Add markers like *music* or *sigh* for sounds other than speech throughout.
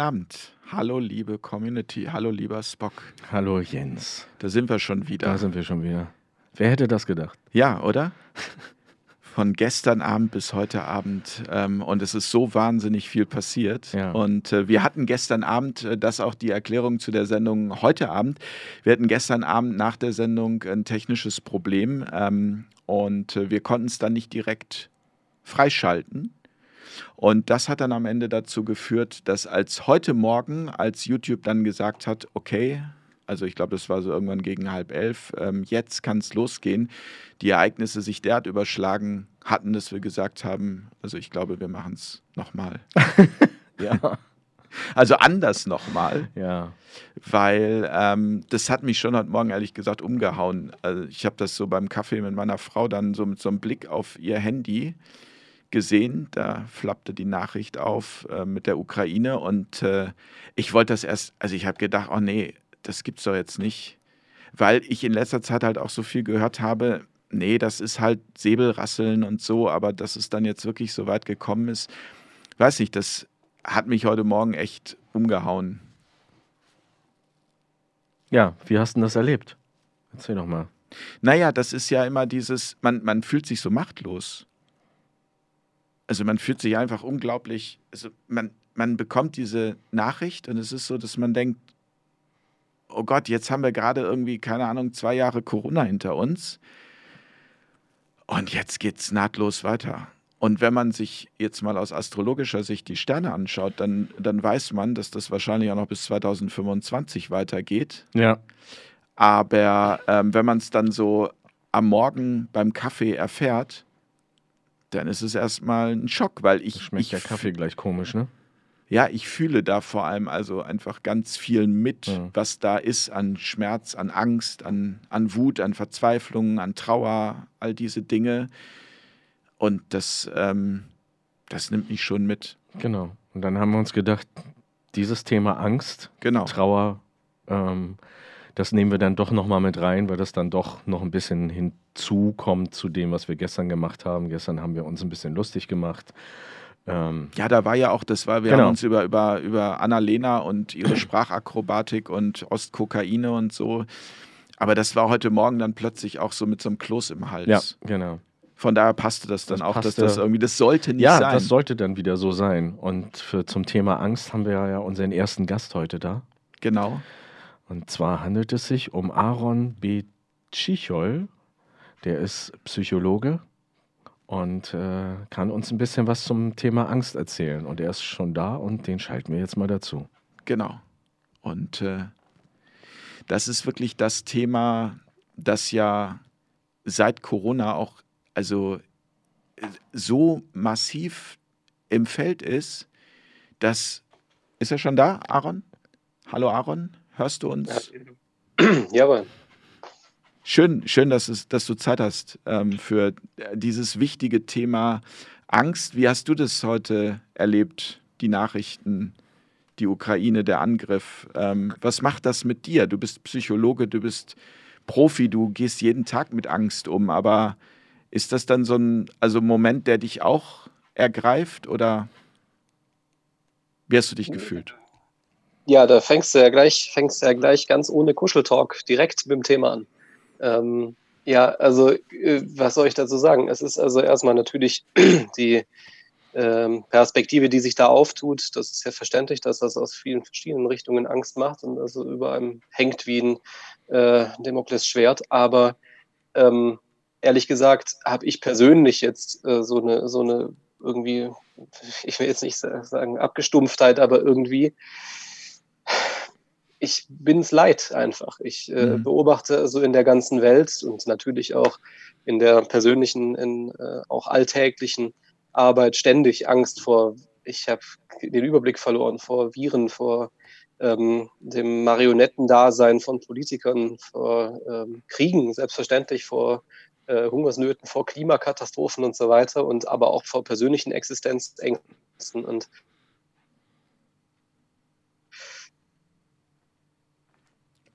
Abend. Hallo, liebe Community. Hallo, lieber Spock. Hallo, Jens. Da sind wir schon wieder. Da sind wir schon wieder. Wer hätte das gedacht? Ja, oder? Von gestern Abend bis heute Abend. Ähm, und es ist so wahnsinnig viel passiert. Ja. Und äh, wir hatten gestern Abend, äh, das auch die Erklärung zu der Sendung heute Abend, wir hatten gestern Abend nach der Sendung ein technisches Problem. Ähm, und äh, wir konnten es dann nicht direkt freischalten. Und das hat dann am Ende dazu geführt, dass als heute Morgen, als YouTube dann gesagt hat, okay, also ich glaube, das war so irgendwann gegen halb elf, ähm, jetzt kann es losgehen, die Ereignisse sich derart überschlagen hatten, dass wir gesagt haben, also ich glaube, wir machen es nochmal. *laughs* Ja. Also anders nochmal, Ja. weil ähm, das hat mich schon heute Morgen ehrlich gesagt umgehauen. Also ich habe das so beim Kaffee mit meiner Frau dann so mit so einem Blick auf ihr Handy gesehen. Da flappte die Nachricht auf äh, mit der Ukraine und äh, ich wollte das erst, also ich habe gedacht, oh nee, das gibt's doch jetzt nicht, weil ich in letzter Zeit halt auch so viel gehört habe. Nee, das ist halt Säbelrasseln und so, aber dass es dann jetzt wirklich so weit gekommen ist, weiß nicht, das hat mich heute Morgen echt umgehauen. Ja, wie hast du denn das erlebt? Erzähl doch mal. Naja, das ist ja immer dieses, man, man fühlt sich so machtlos. Also man fühlt sich einfach unglaublich, also man, man bekommt diese Nachricht und es ist so, dass man denkt, oh Gott, jetzt haben wir gerade irgendwie, keine Ahnung, zwei Jahre Corona hinter uns und jetzt geht's nahtlos weiter. Und wenn man sich jetzt mal aus astrologischer Sicht die Sterne anschaut, dann, dann weiß man, dass das wahrscheinlich auch noch bis 2025 weitergeht. Ja. Aber ähm, wenn man es dann so am Morgen beim Kaffee erfährt, dann ist es erstmal ein Schock, weil ich, Schmeckt ich der Kaffee gleich komisch, ne? ja, ich fühle da vor allem also einfach ganz viel mit, Ja. was da ist an Schmerz, an Angst, an, an Wut, an Verzweiflung, an Trauer, all diese Dinge. Und das, ähm, das nimmt mich schon mit. Genau. Und dann haben wir uns gedacht, dieses Thema Angst, Genau. Trauer, ähm, das nehmen wir dann doch nochmal mit rein, weil das dann doch noch ein bisschen hinzukommt zu dem, was wir gestern gemacht haben. Gestern haben wir uns ein bisschen lustig gemacht. Ähm, Ja, da war ja auch, das war, wir Genau. haben uns über, über, über Annalena und ihre Sprachakrobatik und Ostkokaine und so. Aber das war heute Morgen dann plötzlich auch so mit so einem Kloß im Hals. ja, genau. Von daher passte das dann Das auch, dass das irgendwie, das sollte nicht Ja, sein. das sollte dann wieder so sein. Und für, zum Thema Angst haben wir ja unseren ersten Gast heute da. genau. Und zwar handelt es sich um Aaron B. Tschichol. Der ist Psychologe und äh, kann uns ein bisschen was zum Thema Angst erzählen. Und er ist schon da und den schalten wir jetzt mal dazu. Genau. Und äh, das ist wirklich das Thema, das ja seit Corona auch also äh, so massiv im Feld ist, dass ist er schon da, Aaron? Hallo Aaron, hörst du uns? *clears throat* Jawohl. Schön, schön, dass, es, dass du Zeit hast ähm, für dieses wichtige Thema Angst. Wie hast du das heute erlebt, die Nachrichten, die Ukraine, der Angriff? Ähm, was macht das mit dir? Du bist Psychologe, du bist Profi, du gehst jeden Tag mit Angst um, aber ist das dann so ein also Moment, der dich auch ergreift oder wie hast du dich gefühlt? Ja, da fängst du ja gleich, fängst ja gleich ganz ohne Kuscheltalk direkt mit dem Thema an. Ähm, ja, also äh, was soll ich dazu sagen? Es ist also erstmal natürlich *clears throat* die ähm, Perspektive, die sich da auftut. Das ist ja verständlich, dass das aus vielen verschiedenen Richtungen Angst macht und also über einem hängt wie ein äh, Damoklesschwert. Aber ähm, ehrlich gesagt habe ich persönlich jetzt äh, so eine so eine irgendwie, ich will jetzt nicht sa- sagen Abgestumpftheit, aber irgendwie ich bin es leid einfach. Ich äh, Mhm. beobachte so in der ganzen Welt und natürlich auch in der persönlichen, in äh, auch alltäglichen Arbeit ständig Angst vor, ich habe den Überblick verloren vor Viren, vor ähm, dem Marionettendasein von Politikern, vor ähm, Kriegen, selbstverständlich vor äh, Hungersnöten, vor Klimakatastrophen und so weiter und aber auch vor persönlichen Existenzängsten und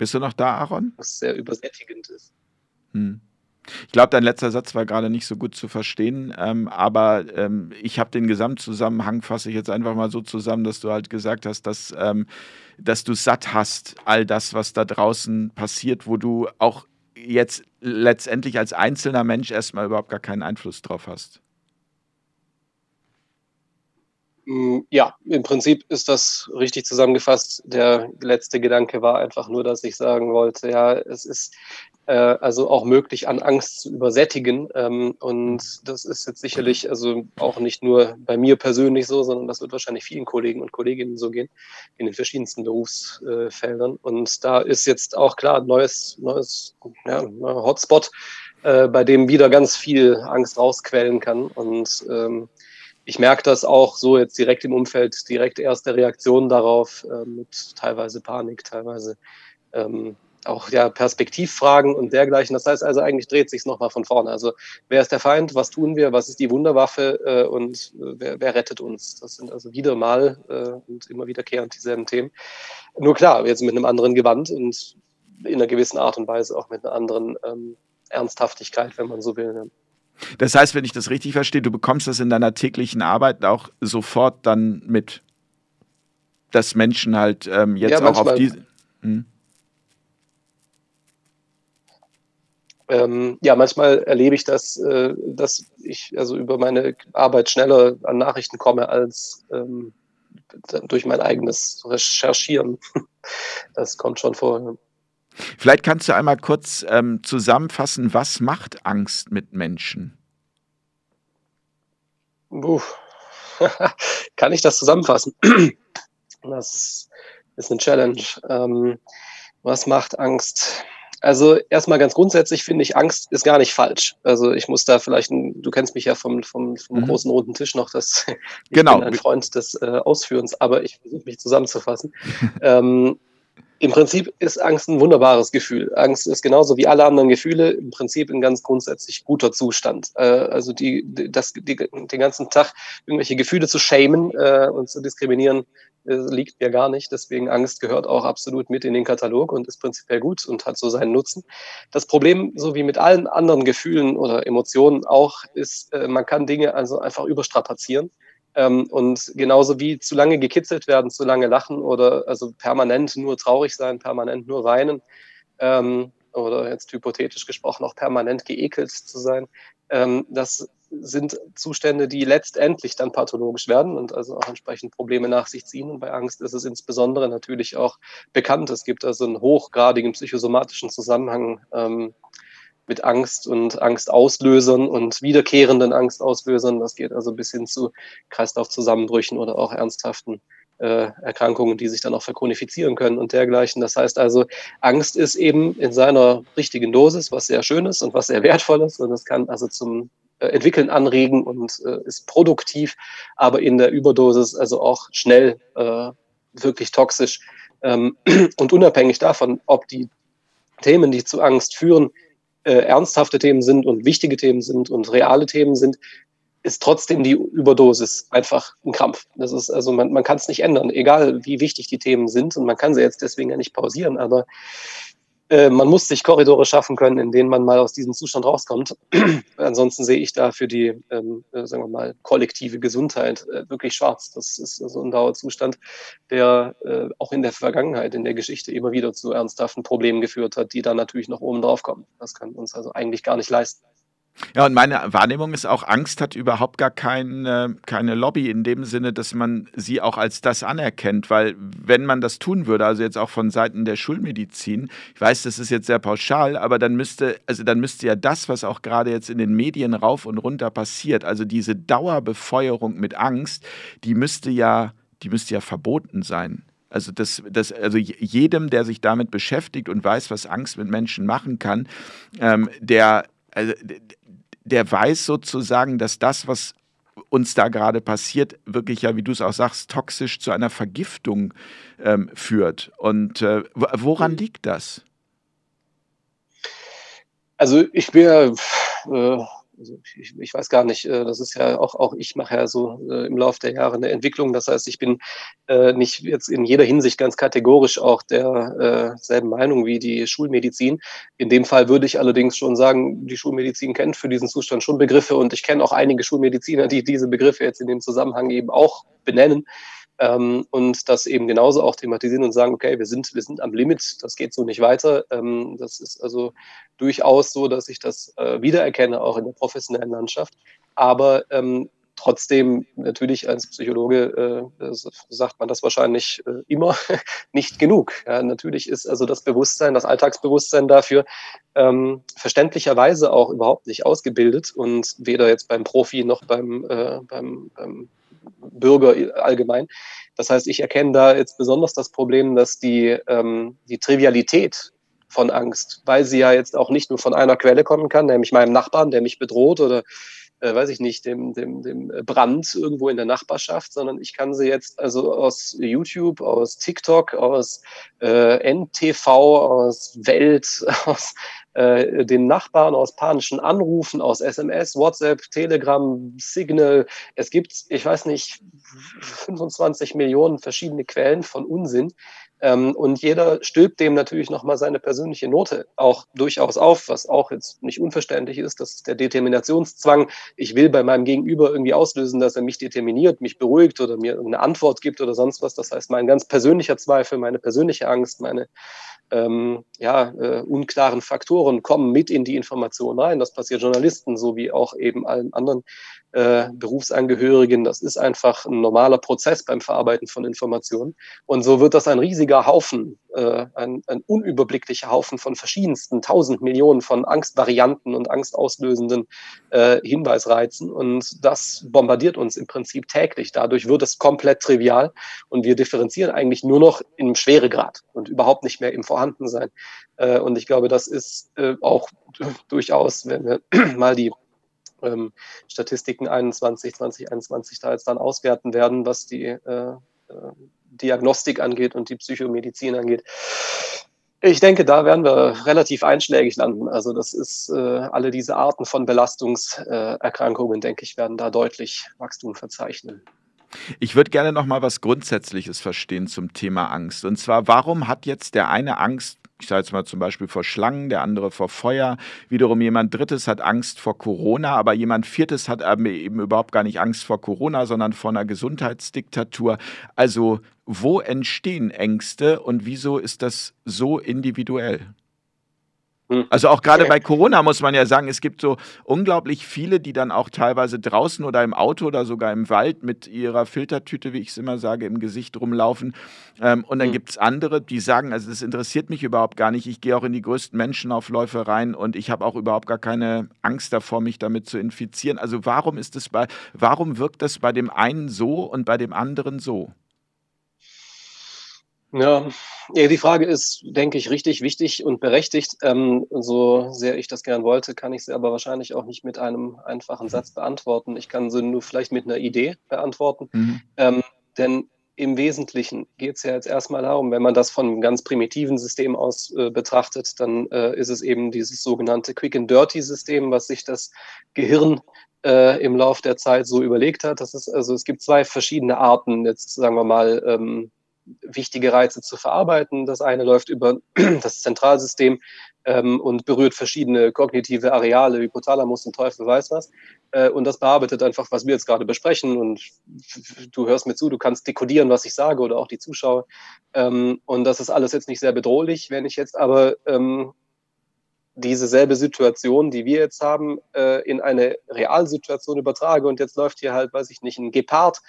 Bist du noch da, Aaron? was sehr übersättigend ist. Hm. Ich glaube, dein letzter Satz war gerade nicht so gut zu verstehen, ähm, aber ähm, ich habe den Gesamtzusammenhang, fasse ich jetzt einfach mal so zusammen, dass du halt gesagt hast, dass, ähm, dass du satt hast, all das, was da draußen passiert, wo du auch jetzt letztendlich als einzelner Mensch erstmal überhaupt gar keinen Einfluss drauf hast. Ja, im Prinzip ist das richtig zusammengefasst. Der letzte Gedanke war einfach nur, dass ich sagen wollte, ja, es ist äh, also auch möglich, an Angst zu übersättigen. Ähm, und das ist jetzt sicherlich also auch nicht nur bei mir persönlich so, sondern das wird wahrscheinlich vielen Kollegen und Kolleginnen so gehen in den verschiedensten Berufsfeldern. Und da ist jetzt auch klar ein neues, neues ja, Hotspot, äh, bei dem wieder ganz viel Angst rausquellen kann. Und ähm, ich merke das auch so jetzt direkt im Umfeld, direkt erste Reaktionen darauf, äh, mit teilweise Panik, teilweise ähm, auch ja Perspektivfragen und dergleichen. Das heißt also, eigentlich dreht sich nochmal von vorne. Also wer ist der Feind, was tun wir, was ist die Wunderwaffe äh, und äh, wer, wer, rettet uns? Das sind also wieder mal äh, und immer wiederkehrend dieselben Themen. Nur klar, jetzt mit einem anderen Gewand und in einer gewissen Art und Weise auch mit einer anderen ähm, Ernsthaftigkeit, wenn man so will. Das heißt, wenn ich das richtig verstehe, du bekommst das in deiner täglichen Arbeit auch sofort dann mit, dass Menschen halt ähm, jetzt ja, auch auf diese. Hm. Ähm, ja, manchmal erlebe ich das, äh, dass ich also über meine Arbeit schneller an Nachrichten komme als ähm, durch mein eigenes Recherchieren. *laughs* Das kommt schon vor. Vielleicht kannst du einmal kurz ähm, zusammenfassen, was macht Angst mit Menschen? *laughs* Kann ich das zusammenfassen? *clears throat* Das ist eine Challenge. Ähm, was macht Angst? Also erstmal ganz grundsätzlich finde ich, Angst ist gar nicht falsch. Also ich muss da vielleicht, du kennst mich ja vom, vom, vom mhm. großen roten Tisch noch, dass *laughs* ich genau. bin ein Freund des äh, Ausführens, aber ich versuche mich zusammenzufassen. *laughs* ähm, im Prinzip ist Angst ein wunderbares Gefühl. Angst ist genauso wie alle anderen Gefühle im Prinzip ein ganz grundsätzlich guter Zustand. Äh, also die, das, die, den ganzen Tag irgendwelche Gefühle zu schämen äh, und zu diskriminieren, äh, liegt mir gar nicht. Deswegen Angst gehört auch absolut mit in den Katalog und ist prinzipiell gut und hat so seinen Nutzen. Das Problem, so wie mit allen anderen Gefühlen oder Emotionen auch, ist, äh, man kann Dinge also einfach überstrapazieren. Ähm, und genauso wie zu lange gekitzelt werden, zu lange lachen oder also permanent nur traurig sein, permanent nur weinen ähm, oder jetzt hypothetisch gesprochen auch permanent geekelt zu sein, ähm, das sind Zustände, die letztendlich dann pathologisch werden und also auch entsprechend Probleme nach sich ziehen. Und bei Angst ist es insbesondere natürlich auch bekannt. Es gibt also einen hochgradigen psychosomatischen Zusammenhang ähm, mit Angst und Angstauslösern und wiederkehrenden Angstauslösern. Das geht also bis hin zu Kreislaufzusammenbrüchen oder auch ernsthaften äh, Erkrankungen, die sich dann auch verchronifizieren können und dergleichen. Das heißt also, Angst ist eben in seiner richtigen Dosis was sehr Schönes und was sehr Wertvolles und es kann also zum äh, Entwickeln anregen und äh, ist produktiv, aber in der Überdosis also auch schnell äh, wirklich toxisch. Ähm, *clears throat* und unabhängig davon, ob die Themen, die zu Angst führen, äh, ernsthafte Themen sind und wichtige Themen sind und reale Themen sind, ist trotzdem die Überdosis einfach ein Krampf. Das ist also, man, man kann es nicht ändern, egal wie wichtig die Themen sind und man kann sie jetzt deswegen ja nicht pausieren, aber äh, man muss sich Korridore schaffen können, in denen man mal aus diesem Zustand rauskommt. *clears throat* Ansonsten sehe ich da für die, ähm, äh, sagen wir mal, kollektive Gesundheit äh, wirklich schwarz. Das ist so ein Dauerzustand, der äh, auch in der Vergangenheit, in der Geschichte immer wieder zu ernsthaften Problemen geführt hat, die dann natürlich noch oben drauf kommen. Das kann uns also eigentlich gar nicht leisten. Ja, und meine Wahrnehmung ist auch, Angst hat überhaupt gar keine, keine Lobby in dem Sinne, dass man sie auch als das anerkennt, weil wenn man das tun würde, also jetzt auch von Seiten der Schulmedizin, ich weiß, das ist jetzt sehr pauschal, aber dann müsste, also dann müsste ja das, was auch gerade jetzt in den Medien rauf und runter passiert, also diese Dauerbefeuerung mit Angst, die müsste ja, die müsste ja verboten sein. Also, das, das, also jedem, der sich damit beschäftigt und weiß, was Angst mit Menschen machen kann, ähm, der, also, der weiß sozusagen, dass das, was uns da gerade passiert, wirklich ja, wie du es auch sagst, toxisch zu einer Vergiftung ähm, führt. Und äh, woran mhm. liegt das? Also ich bin ja äh, also ich, ich, weiß gar nicht, äh, das ist ja auch, auch ich mache ja so äh, im Laufe der Jahre eine Entwicklung. Das heißt, ich bin äh, nicht jetzt in jeder Hinsicht ganz kategorisch auch derselben Meinung wie die Schulmedizin. In dem Fall würde ich allerdings schon sagen, die Schulmedizin kennt für diesen Zustand schon Begriffe und ich kenne auch einige Schulmediziner, die diese Begriffe jetzt in dem Zusammenhang eben auch benennen ähm, und das eben genauso auch thematisieren und sagen, okay, wir sind, wir sind am Limit, das geht so nicht weiter. Ähm, das ist also durchaus so, dass ich das äh, wiedererkenne, auch in der professionellen Landschaft. Aber ähm, trotzdem natürlich als Psychologe äh, sagt man das wahrscheinlich äh, immer *laughs* nicht genug. Ja, natürlich ist also das Bewusstsein, das Alltagsbewusstsein dafür ähm, verständlicherweise auch überhaupt nicht ausgebildet und weder jetzt beim Profi noch beim, äh, beim, beim Bürger allgemein. Das heißt, ich erkenne da jetzt besonders das Problem, dass die, ähm, die Trivialität von Angst, weil sie ja jetzt auch nicht nur von einer Quelle kommen kann, nämlich meinem Nachbarn, der mich bedroht oder äh, weiß ich nicht, dem, dem, dem Brand irgendwo in der Nachbarschaft, sondern ich kann sie jetzt also aus YouTube, aus TikTok, aus äh, NTV, aus Welt, *laughs* aus äh, den Nachbarn, aus panischen Anrufen, aus SMS, WhatsApp, Telegram, Signal. Es gibt, ich weiß nicht, 25 Millionen verschiedene Quellen von Unsinn. Ähm, und jeder stülpt dem natürlich nochmal seine persönliche Note auch durchaus auf, was auch jetzt nicht unverständlich ist. Das ist der Determinationszwang. Ich will bei meinem Gegenüber irgendwie auslösen, dass er mich determiniert, mich beruhigt oder mir eine Antwort gibt oder sonst was. Das heißt, mein ganz persönlicher Zweifel, meine persönliche Angst, meine ähm, ja, äh, unklaren Faktoren kommen mit in die Information rein. Das passiert Journalisten sowie auch eben allen anderen äh, Berufsangehörigen. Das ist einfach ein normaler Prozess beim Verarbeiten von Informationen. Und so wird das ein riesiger Haufen, äh, ein, ein unüberblicklicher Haufen von verschiedensten tausend Millionen von Angstvarianten und angstauslösenden äh, Hinweisreizen. Und das bombardiert uns im Prinzip täglich. Dadurch wird es komplett trivial und wir differenzieren eigentlich nur noch im Schweregrad und überhaupt nicht mehr im Vorhandensein. Äh, und ich glaube, das ist äh, auch durchaus, wenn wir *clears throat* mal die ähm, Statistiken 21, 2021 da jetzt dann auswerten werden, was die äh, äh, Diagnostik angeht und die Psychomedizin angeht. Ich denke, da werden wir relativ einschlägig landen. Also das ist äh, alle diese Arten von Belastungserkrankungen, denke ich, werden da deutlich Wachstum verzeichnen. Ich würde gerne noch mal was Grundsätzliches verstehen zum Thema Angst. Und zwar, warum hat jetzt der eine Angst ich sage jetzt mal zum Beispiel vor Schlangen, der andere vor Feuer. Wiederum jemand Drittes hat Angst vor Corona, aber jemand Viertes hat eben überhaupt gar nicht Angst vor Corona, sondern vor einer Gesundheitsdiktatur. Also wo entstehen Ängste und wieso ist das so individuell? Hm. Also auch gerade bei Corona muss man ja sagen, es gibt so unglaublich viele, die dann auch teilweise draußen oder im Auto oder sogar im Wald mit ihrer Filtertüte, wie ich es immer sage, im Gesicht rumlaufen. Ähm, und dann mhm. gibt es andere, die sagen, also das interessiert mich überhaupt gar nicht. Ich gehe auch in die größten Menschenaufläufe rein und ich habe auch überhaupt gar keine Angst davor, mich damit zu infizieren. Also warum ist es bei, warum wirkt das bei dem einen so und bei dem anderen so? Ja, die Frage ist, denke ich, richtig wichtig und berechtigt. Ähm, so sehr ich das gern wollte, kann ich sie aber wahrscheinlich auch nicht mit einem einfachen Satz beantworten. Ich kann sie nur vielleicht mit einer Idee beantworten. Mhm. Ähm, denn im Wesentlichen geht es ja jetzt erstmal darum, wenn man das von einem ganz primitiven System aus äh, betrachtet, dann äh, ist es eben dieses sogenannte Quick and Dirty System, was sich das Gehirn äh, im Laufe der Zeit so überlegt hat. Das ist also es gibt zwei verschiedene Arten, jetzt sagen wir mal, ähm, wichtige Reize zu verarbeiten. Das eine läuft über *clears throat* das Zentralsystem ähm, und berührt verschiedene kognitive Areale, Hypothalamus und Teufel weiß was. Äh, und das bearbeitet einfach, was wir jetzt gerade besprechen. Und du hörst mir zu, du kannst dekodieren, was ich sage oder auch die Zuschauer. Ähm, und das ist alles jetzt nicht sehr bedrohlich. Wenn ich jetzt aber ähm, diese selbe Situation, die wir jetzt haben, äh, in eine Realsituation übertrage und jetzt läuft hier halt, weiß ich nicht, ein Gepard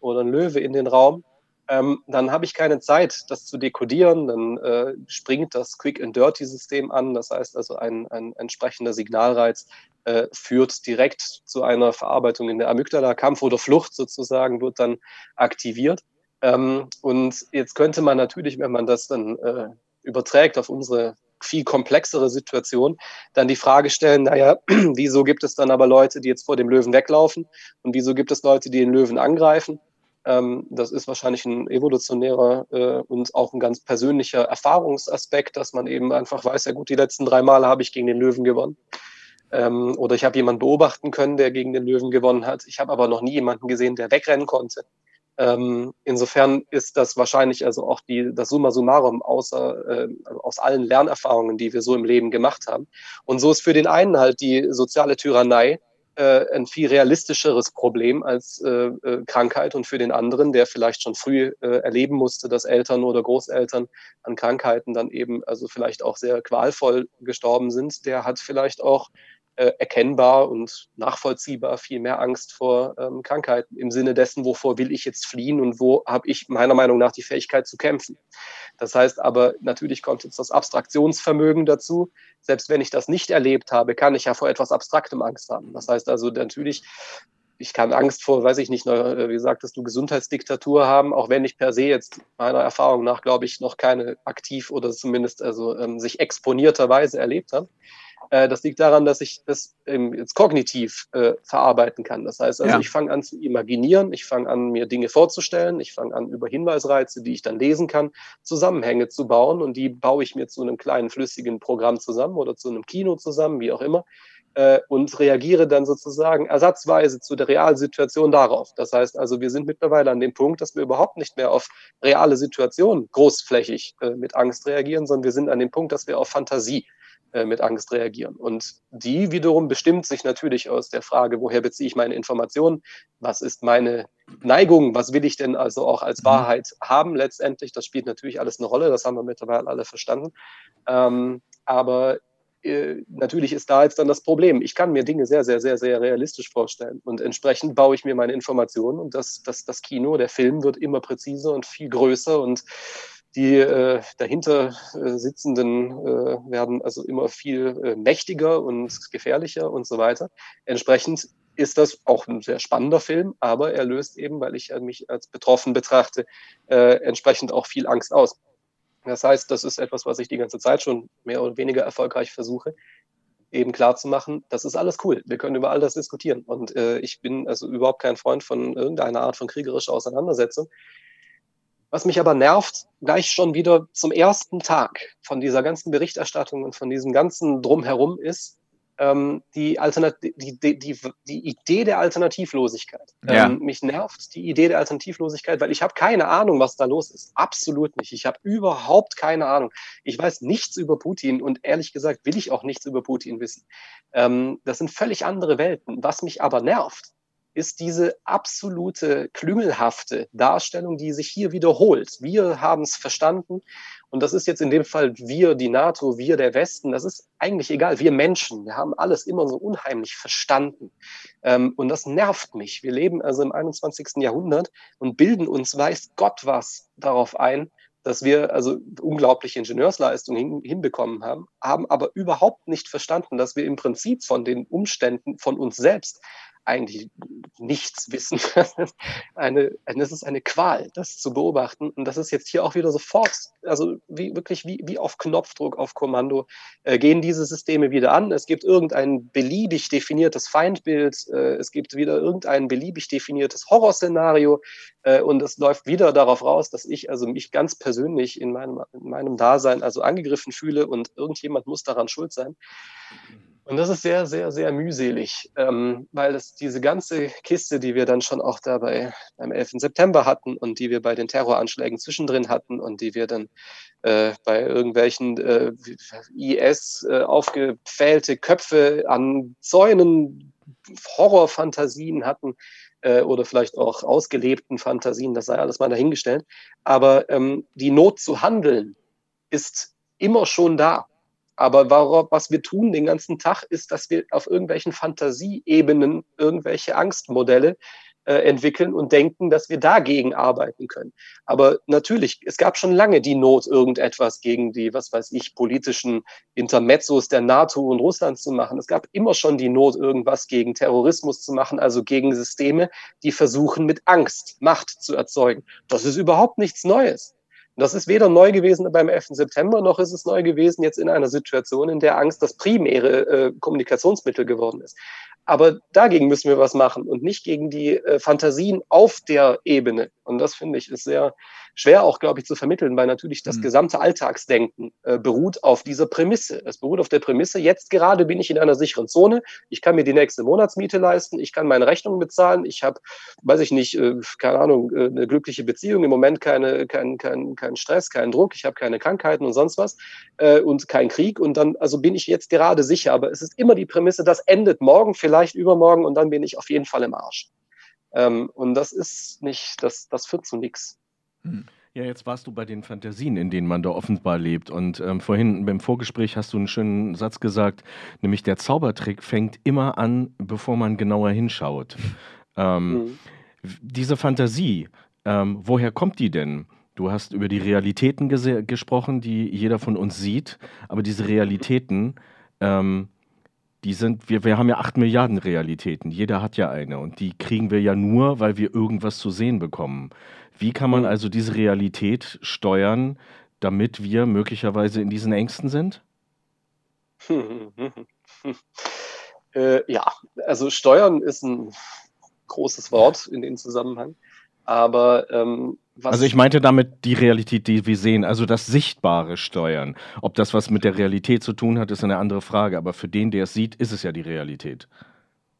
oder ein Löwe in den Raum, ähm, dann habe ich keine Zeit, das zu dekodieren. Dann äh, springt das Quick and Dirty System an. Das heißt also, ein, ein entsprechender Signalreiz äh, führt direkt zu einer Verarbeitung in der Amygdala. Kampf oder Flucht sozusagen wird dann aktiviert. Ähm, und jetzt könnte man natürlich, wenn man das dann äh, überträgt auf unsere viel komplexere Situation, dann die Frage stellen, naja, *clears throat* wieso gibt es dann aber Leute, die jetzt vor dem Löwen weglaufen und wieso gibt es Leute, die den Löwen angreifen ähm, das ist wahrscheinlich ein evolutionärer äh, und auch ein ganz persönlicher Erfahrungsaspekt, dass man eben einfach weiß, ja gut, die letzten drei Male habe ich gegen den Löwen gewonnen. Ähm, oder ich habe jemanden beobachten können, der gegen den Löwen gewonnen hat. Ich habe aber noch nie jemanden gesehen, der wegrennen konnte. Ähm, insofern ist das wahrscheinlich also auch die, das Summa summarum außer, äh, aus allen Lernerfahrungen, die wir so im Leben gemacht haben. Und so ist für den einen halt die soziale Tyrannei äh, ein viel realistischeres Problem als äh, äh, Krankheit und für den anderen, der vielleicht schon früh äh, erleben musste, dass Eltern oder Großeltern an Krankheiten dann eben also vielleicht auch sehr qualvoll gestorben sind, der hat vielleicht auch äh, erkennbar und nachvollziehbar viel mehr Angst vor ähm, Krankheiten im Sinne dessen, wovor will ich jetzt fliehen und wo habe ich meiner Meinung nach die Fähigkeit zu kämpfen. Das heißt aber, natürlich kommt jetzt das Abstraktionsvermögen dazu. Selbst wenn ich das nicht erlebt habe, kann ich ja vor etwas Abstraktem Angst haben. Das heißt also natürlich, ich kann Angst vor, weiß ich nicht, äh, wie sagtest du, Gesundheitsdiktatur haben, auch wenn ich per se jetzt meiner Erfahrung nach, glaube ich, noch keine aktiv oder zumindest also ähm, sich exponierterweise erlebt habe. Äh, das liegt daran, dass ich das jetzt kognitiv äh, verarbeiten kann. Das heißt also, ja. ich fange an zu imaginieren, ich fange an, mir Dinge vorzustellen, ich fange an, über Hinweisreize, die ich dann lesen kann, Zusammenhänge zu bauen und die baue ich mir zu einem kleinen flüssigen Programm zusammen oder zu einem Kino zusammen, wie auch immer äh, und reagiere dann sozusagen ersatzweise zu der Realsituation darauf. Das heißt also, wir sind mittlerweile an dem Punkt, dass wir überhaupt nicht mehr auf reale Situationen großflächig äh, mit Angst reagieren, sondern wir sind an dem Punkt, dass wir auf Fantasie äh, mit Angst reagieren. Und die wiederum bestimmt sich natürlich aus der Frage, woher beziehe ich meine Informationen, was ist meine Neigung, was will ich denn also auch als mhm. Wahrheit haben letztendlich. Das spielt natürlich alles eine Rolle, das haben wir mittlerweile alle verstanden. Ähm, aber äh, natürlich ist da jetzt dann das Problem. Ich kann mir Dinge sehr, sehr, sehr, sehr realistisch vorstellen und entsprechend baue ich mir meine Informationen und das, das, das Kino, der Film wird immer präziser und viel größer und die äh, dahinter äh, sitzenden äh, werden also immer viel äh, mächtiger und gefährlicher und so weiter. Entsprechend ist das auch ein sehr spannender Film, aber er löst eben, weil ich mich als betroffen betrachte, äh, entsprechend auch viel Angst aus. Das heißt, das ist etwas, was ich die ganze Zeit schon mehr oder weniger erfolgreich versuche, eben klar zu machen, das ist alles cool. Wir können über all das diskutieren. Und äh, ich bin also überhaupt kein Freund von irgendeiner Art von kriegerischer Auseinandersetzung. Was mich aber nervt, gleich schon wieder zum ersten Tag von dieser ganzen Berichterstattung und von diesem ganzen Drumherum ist, ähm, die, Alternat die, die, die, die Idee der Alternativlosigkeit. Ja. Ähm, mich nervt die Idee der Alternativlosigkeit, weil ich habe keine Ahnung, was da los ist. Absolut nicht. Ich habe überhaupt keine Ahnung. Ich weiß nichts über Putin und ehrlich gesagt will ich auch nichts über Putin wissen. Ähm, das sind völlig andere Welten. Was mich aber nervt, ist diese absolute klüngelhafte Darstellung, die sich hier wiederholt. Wir haben es verstanden und das ist jetzt in dem Fall wir, die NATO, wir, der Westen, das ist eigentlich egal. Wir Menschen, wir haben alles immer so unheimlich verstanden. Ähm, und das nervt mich. Wir leben also im 21. Jahrhundert und bilden uns, weiß Gott was, darauf ein, dass wir also unglaubliche Ingenieursleistungen hinbekommen haben, haben aber überhaupt nicht verstanden, dass wir im Prinzip von den Umständen von uns selbst eigentlich nichts wissen. *laughs* eine, es ist eine Qual, das zu beobachten. Und das ist jetzt hier auch wieder sofort, also wie, wirklich wie, wie auf Knopfdruck, auf Kommando, äh, gehen diese Systeme wieder an. Es gibt irgendein beliebig definiertes Feindbild, äh, es gibt wieder irgendein beliebig definiertes Horrorszenario äh, und es läuft wieder darauf raus, dass ich also mich ganz persönlich in meinem, in meinem Dasein also angegriffen fühle und irgendjemand muss daran schuld sein. Und das ist sehr, sehr, sehr mühselig, ähm, weil es diese ganze Kiste, die wir dann schon auch dabei beim 11. September hatten und die wir bei den Terroranschlägen zwischendrin hatten und die wir dann äh, bei irgendwelchen äh, IS äh, aufgepfählte Köpfe an Zäunen, Horrorfantasien hatten äh, oder vielleicht auch ausgelebten Fantasien, das sei alles mal dahingestellt. Aber ähm, die Not zu handeln ist immer schon da. Aber was wir tun den ganzen Tag, ist, dass wir auf irgendwelchen Fantasieebenen irgendwelche Angstmodelle äh, entwickeln und denken, dass wir dagegen arbeiten können. Aber natürlich, es gab schon lange die Not, irgendetwas gegen die, was weiß ich, politischen Intermezzos der NATO und Russland zu machen. Es gab immer schon die Not, irgendwas gegen Terrorismus zu machen, also gegen Systeme, die versuchen, mit Angst Macht zu erzeugen. Das ist überhaupt nichts Neues. Das ist weder neu gewesen beim 11. September, noch ist es neu gewesen jetzt in einer Situation, in der Angst das primäre äh, Kommunikationsmittel geworden ist. Aber dagegen müssen wir was machen und nicht gegen die äh, Fantasien auf der Ebene. Und das finde ich ist sehr schwer auch, glaube ich, zu vermitteln, weil natürlich das mhm. gesamte Alltagsdenken äh, beruht auf dieser Prämisse. Es beruht auf der Prämisse, jetzt gerade bin ich in einer sicheren Zone, ich kann mir die nächste Monatsmiete leisten, ich kann meine Rechnungen bezahlen, ich habe, weiß ich nicht, äh, keine Ahnung, äh, eine glückliche Beziehung, im Moment keine, kein, kein, kein Stress, keinen Druck, ich habe keine Krankheiten und sonst was äh, und kein Krieg und dann, also bin ich jetzt gerade sicher. Aber es ist immer die Prämisse, das endet morgen, vielleicht übermorgen und dann bin ich auf jeden Fall im Arsch. Ähm, und das ist nicht, das, das führt zu nichts. Hm. Ja, jetzt warst du bei den Fantasien, in denen man da offenbar lebt. Und ähm, vorhin beim Vorgespräch hast du einen schönen Satz gesagt, nämlich der Zaubertrick fängt immer an, bevor man genauer hinschaut. *laughs* Ähm, mhm. Diese Fantasie, ähm, woher kommt die denn? Du hast über die Realitäten gesprochen, die jeder von uns sieht, aber diese Realitäten, ähm, die sind, wir, wir haben ja acht Milliarden Realitäten, jeder hat ja eine und die kriegen wir ja nur, weil wir irgendwas zu sehen bekommen. Wie kann man also diese Realität steuern, damit wir möglicherweise in diesen Ängsten sind? *laughs* äh, ja, also steuern ist ein großes Wort in dem Zusammenhang. Aber ähm, also ich meinte damit die Realität, die wir sehen, also das sichtbare Steuern. Ob das was mit der Realität zu tun hat, ist eine andere Frage. Aber für den, der es sieht, ist es ja die Realität.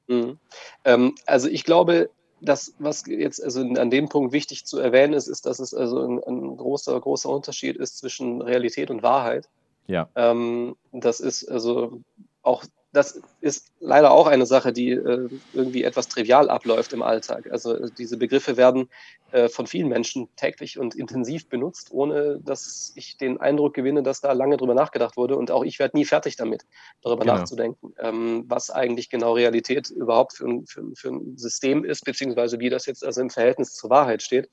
Mhm. Ähm, also ich glaube, das, was jetzt also an dem Punkt wichtig zu erwähnen ist, ist, dass es also ein, ein großer, großer Unterschied ist zwischen Realität und Wahrheit. Ja. Ähm, das ist also auch das ist leider auch eine Sache, die äh, irgendwie etwas trivial abläuft im Alltag. Also äh, diese Begriffe werden äh, von vielen Menschen täglich und intensiv benutzt, ohne dass ich den Eindruck gewinne, dass da lange drüber nachgedacht wurde. Und auch ich werde nie fertig damit, darüber genau. nachzudenken, ähm, was eigentlich genau Realität überhaupt für ein, für, für ein System ist, beziehungsweise wie das jetzt also im Verhältnis zur Wahrheit steht.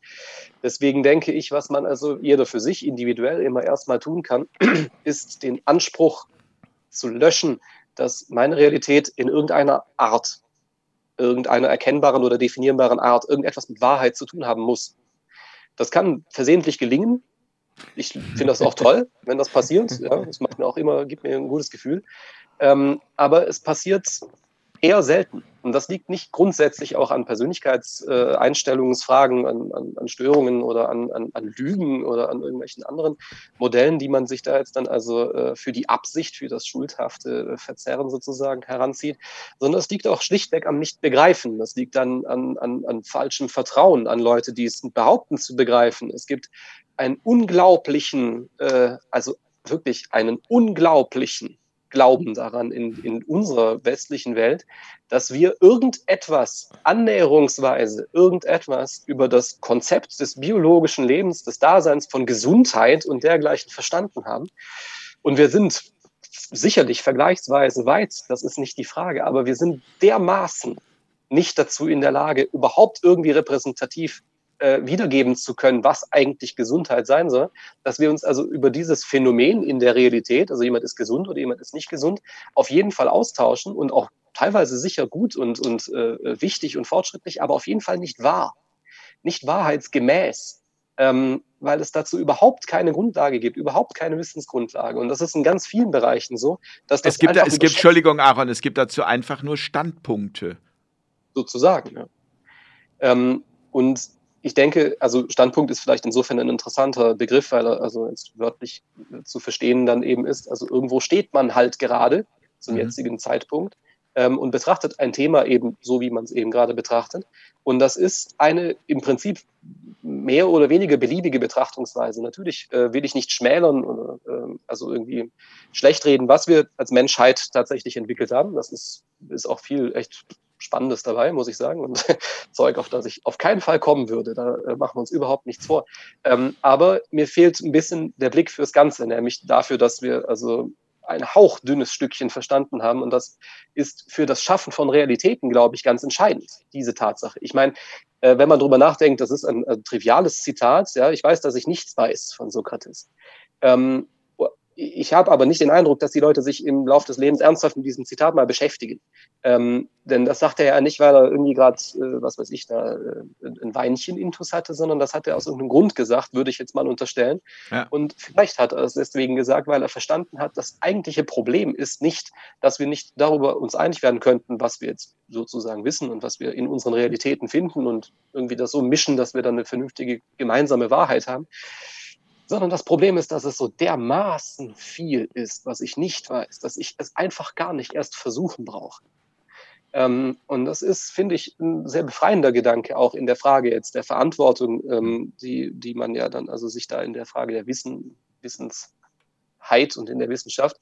Deswegen denke ich, was man also jeder für sich individuell immer erstmal tun kann, *clears throat* ist den Anspruch zu löschen, dass meine Realität in irgendeiner Art, irgendeiner erkennbaren oder definierbaren Art irgendetwas mit Wahrheit zu tun haben muss. Das kann versehentlich gelingen. Ich finde das auch toll, wenn das passiert. Ja, das macht mir auch immer, gibt mir ein gutes Gefühl. Ähm, aber es passiert eher selten. Und das liegt nicht grundsätzlich auch an Persönlichkeitseinstellungsfragen, äh, an, an, an, Störungen oder an, an, Lügen oder an irgendwelchen anderen Modellen, die man sich da jetzt dann also äh, für die Absicht, für das schuldhafte Verzerren sozusagen heranzieht, sondern es liegt auch schlichtweg am Nicht-Begreifen. Das liegt dann an, an, an falschem Vertrauen an Leute, die es behaupten zu begreifen. Es gibt einen unglaublichen, äh, also wirklich einen unglaublichen Glauben daran in, in unserer westlichen Welt, dass wir irgendetwas annäherungsweise, irgendetwas über das Konzept des biologischen Lebens, des Daseins von Gesundheit und dergleichen verstanden haben. Und wir sind sicherlich vergleichsweise weit, das ist nicht die Frage, aber wir sind dermaßen nicht dazu in der Lage, überhaupt irgendwie repräsentativ äh, wiedergeben zu können, was eigentlich Gesundheit sein soll, dass wir uns also über dieses Phänomen in der Realität, also jemand ist gesund oder jemand ist nicht gesund, auf jeden Fall austauschen und auch teilweise sicher gut und, und äh, wichtig und fortschrittlich, aber auf jeden Fall nicht wahr, nicht wahrheitsgemäß, ähm, weil es dazu überhaupt keine Grundlage gibt, überhaupt keine Wissensgrundlage. Und das ist in ganz vielen Bereichen so, dass das es gibt, es gibt, Entschuldigung, Aaron, es gibt dazu einfach nur Standpunkte. Sozusagen, ja. Ähm, und ich denke, also Standpunkt ist vielleicht insofern ein interessanter Begriff, weil er also jetzt wörtlich zu verstehen dann eben ist. Also irgendwo steht man halt gerade zum mhm. jetzigen Zeitpunkt ähm, und betrachtet ein Thema eben so, wie man es eben gerade betrachtet. Und das ist eine im Prinzip mehr oder weniger beliebige Betrachtungsweise. Natürlich äh, will ich nicht schmälern oder äh, also irgendwie schlecht reden, was wir als Menschheit tatsächlich entwickelt haben. Das ist, ist auch viel echt Spannendes dabei, muss ich sagen. Und *laughs* Zeug, auf das ich auf keinen Fall kommen würde. Da äh, machen wir uns überhaupt nichts vor. Ähm, aber mir fehlt ein bisschen der Blick fürs Ganze, nämlich dafür, dass wir also ein hauchdünnes Stückchen verstanden haben. Und das ist für das Schaffen von Realitäten, glaube ich, ganz entscheidend, diese Tatsache. Ich meine, äh, wenn man darüber nachdenkt, das ist ein, ein, triviales Zitat. Ja, ich weiß, dass ich nichts weiß von Sokrates. Ähm, ich habe aber nicht den Eindruck, dass die Leute sich im Laufe des Lebens ernsthaft mit diesem Zitat mal beschäftigen. Ähm, denn das sagt er ja nicht, weil er irgendwie gerade, äh, was weiß ich, da äh, ein Weinchen intus hatte, sondern das hat er aus irgendeinem Grund gesagt, würde ich jetzt mal unterstellen. Ja. Und vielleicht hat er es deswegen gesagt, weil er verstanden hat, das eigentliche Problem ist nicht, dass wir nicht darüber uns einig werden könnten, was wir jetzt sozusagen wissen und was wir in unseren Realitäten finden und irgendwie das so mischen, dass wir dann eine vernünftige gemeinsame Wahrheit haben sondern das Problem ist, dass es so dermaßen viel ist, was ich nicht weiß, dass ich es einfach gar nicht erst versuchen brauche. Ähm, und das ist, finde ich, ein sehr befreiender Gedanke auch in der Frage jetzt der Verantwortung, ähm, die, die man ja dann also sich da in der Frage der Wissen, Wissensheit und in der Wissenschaft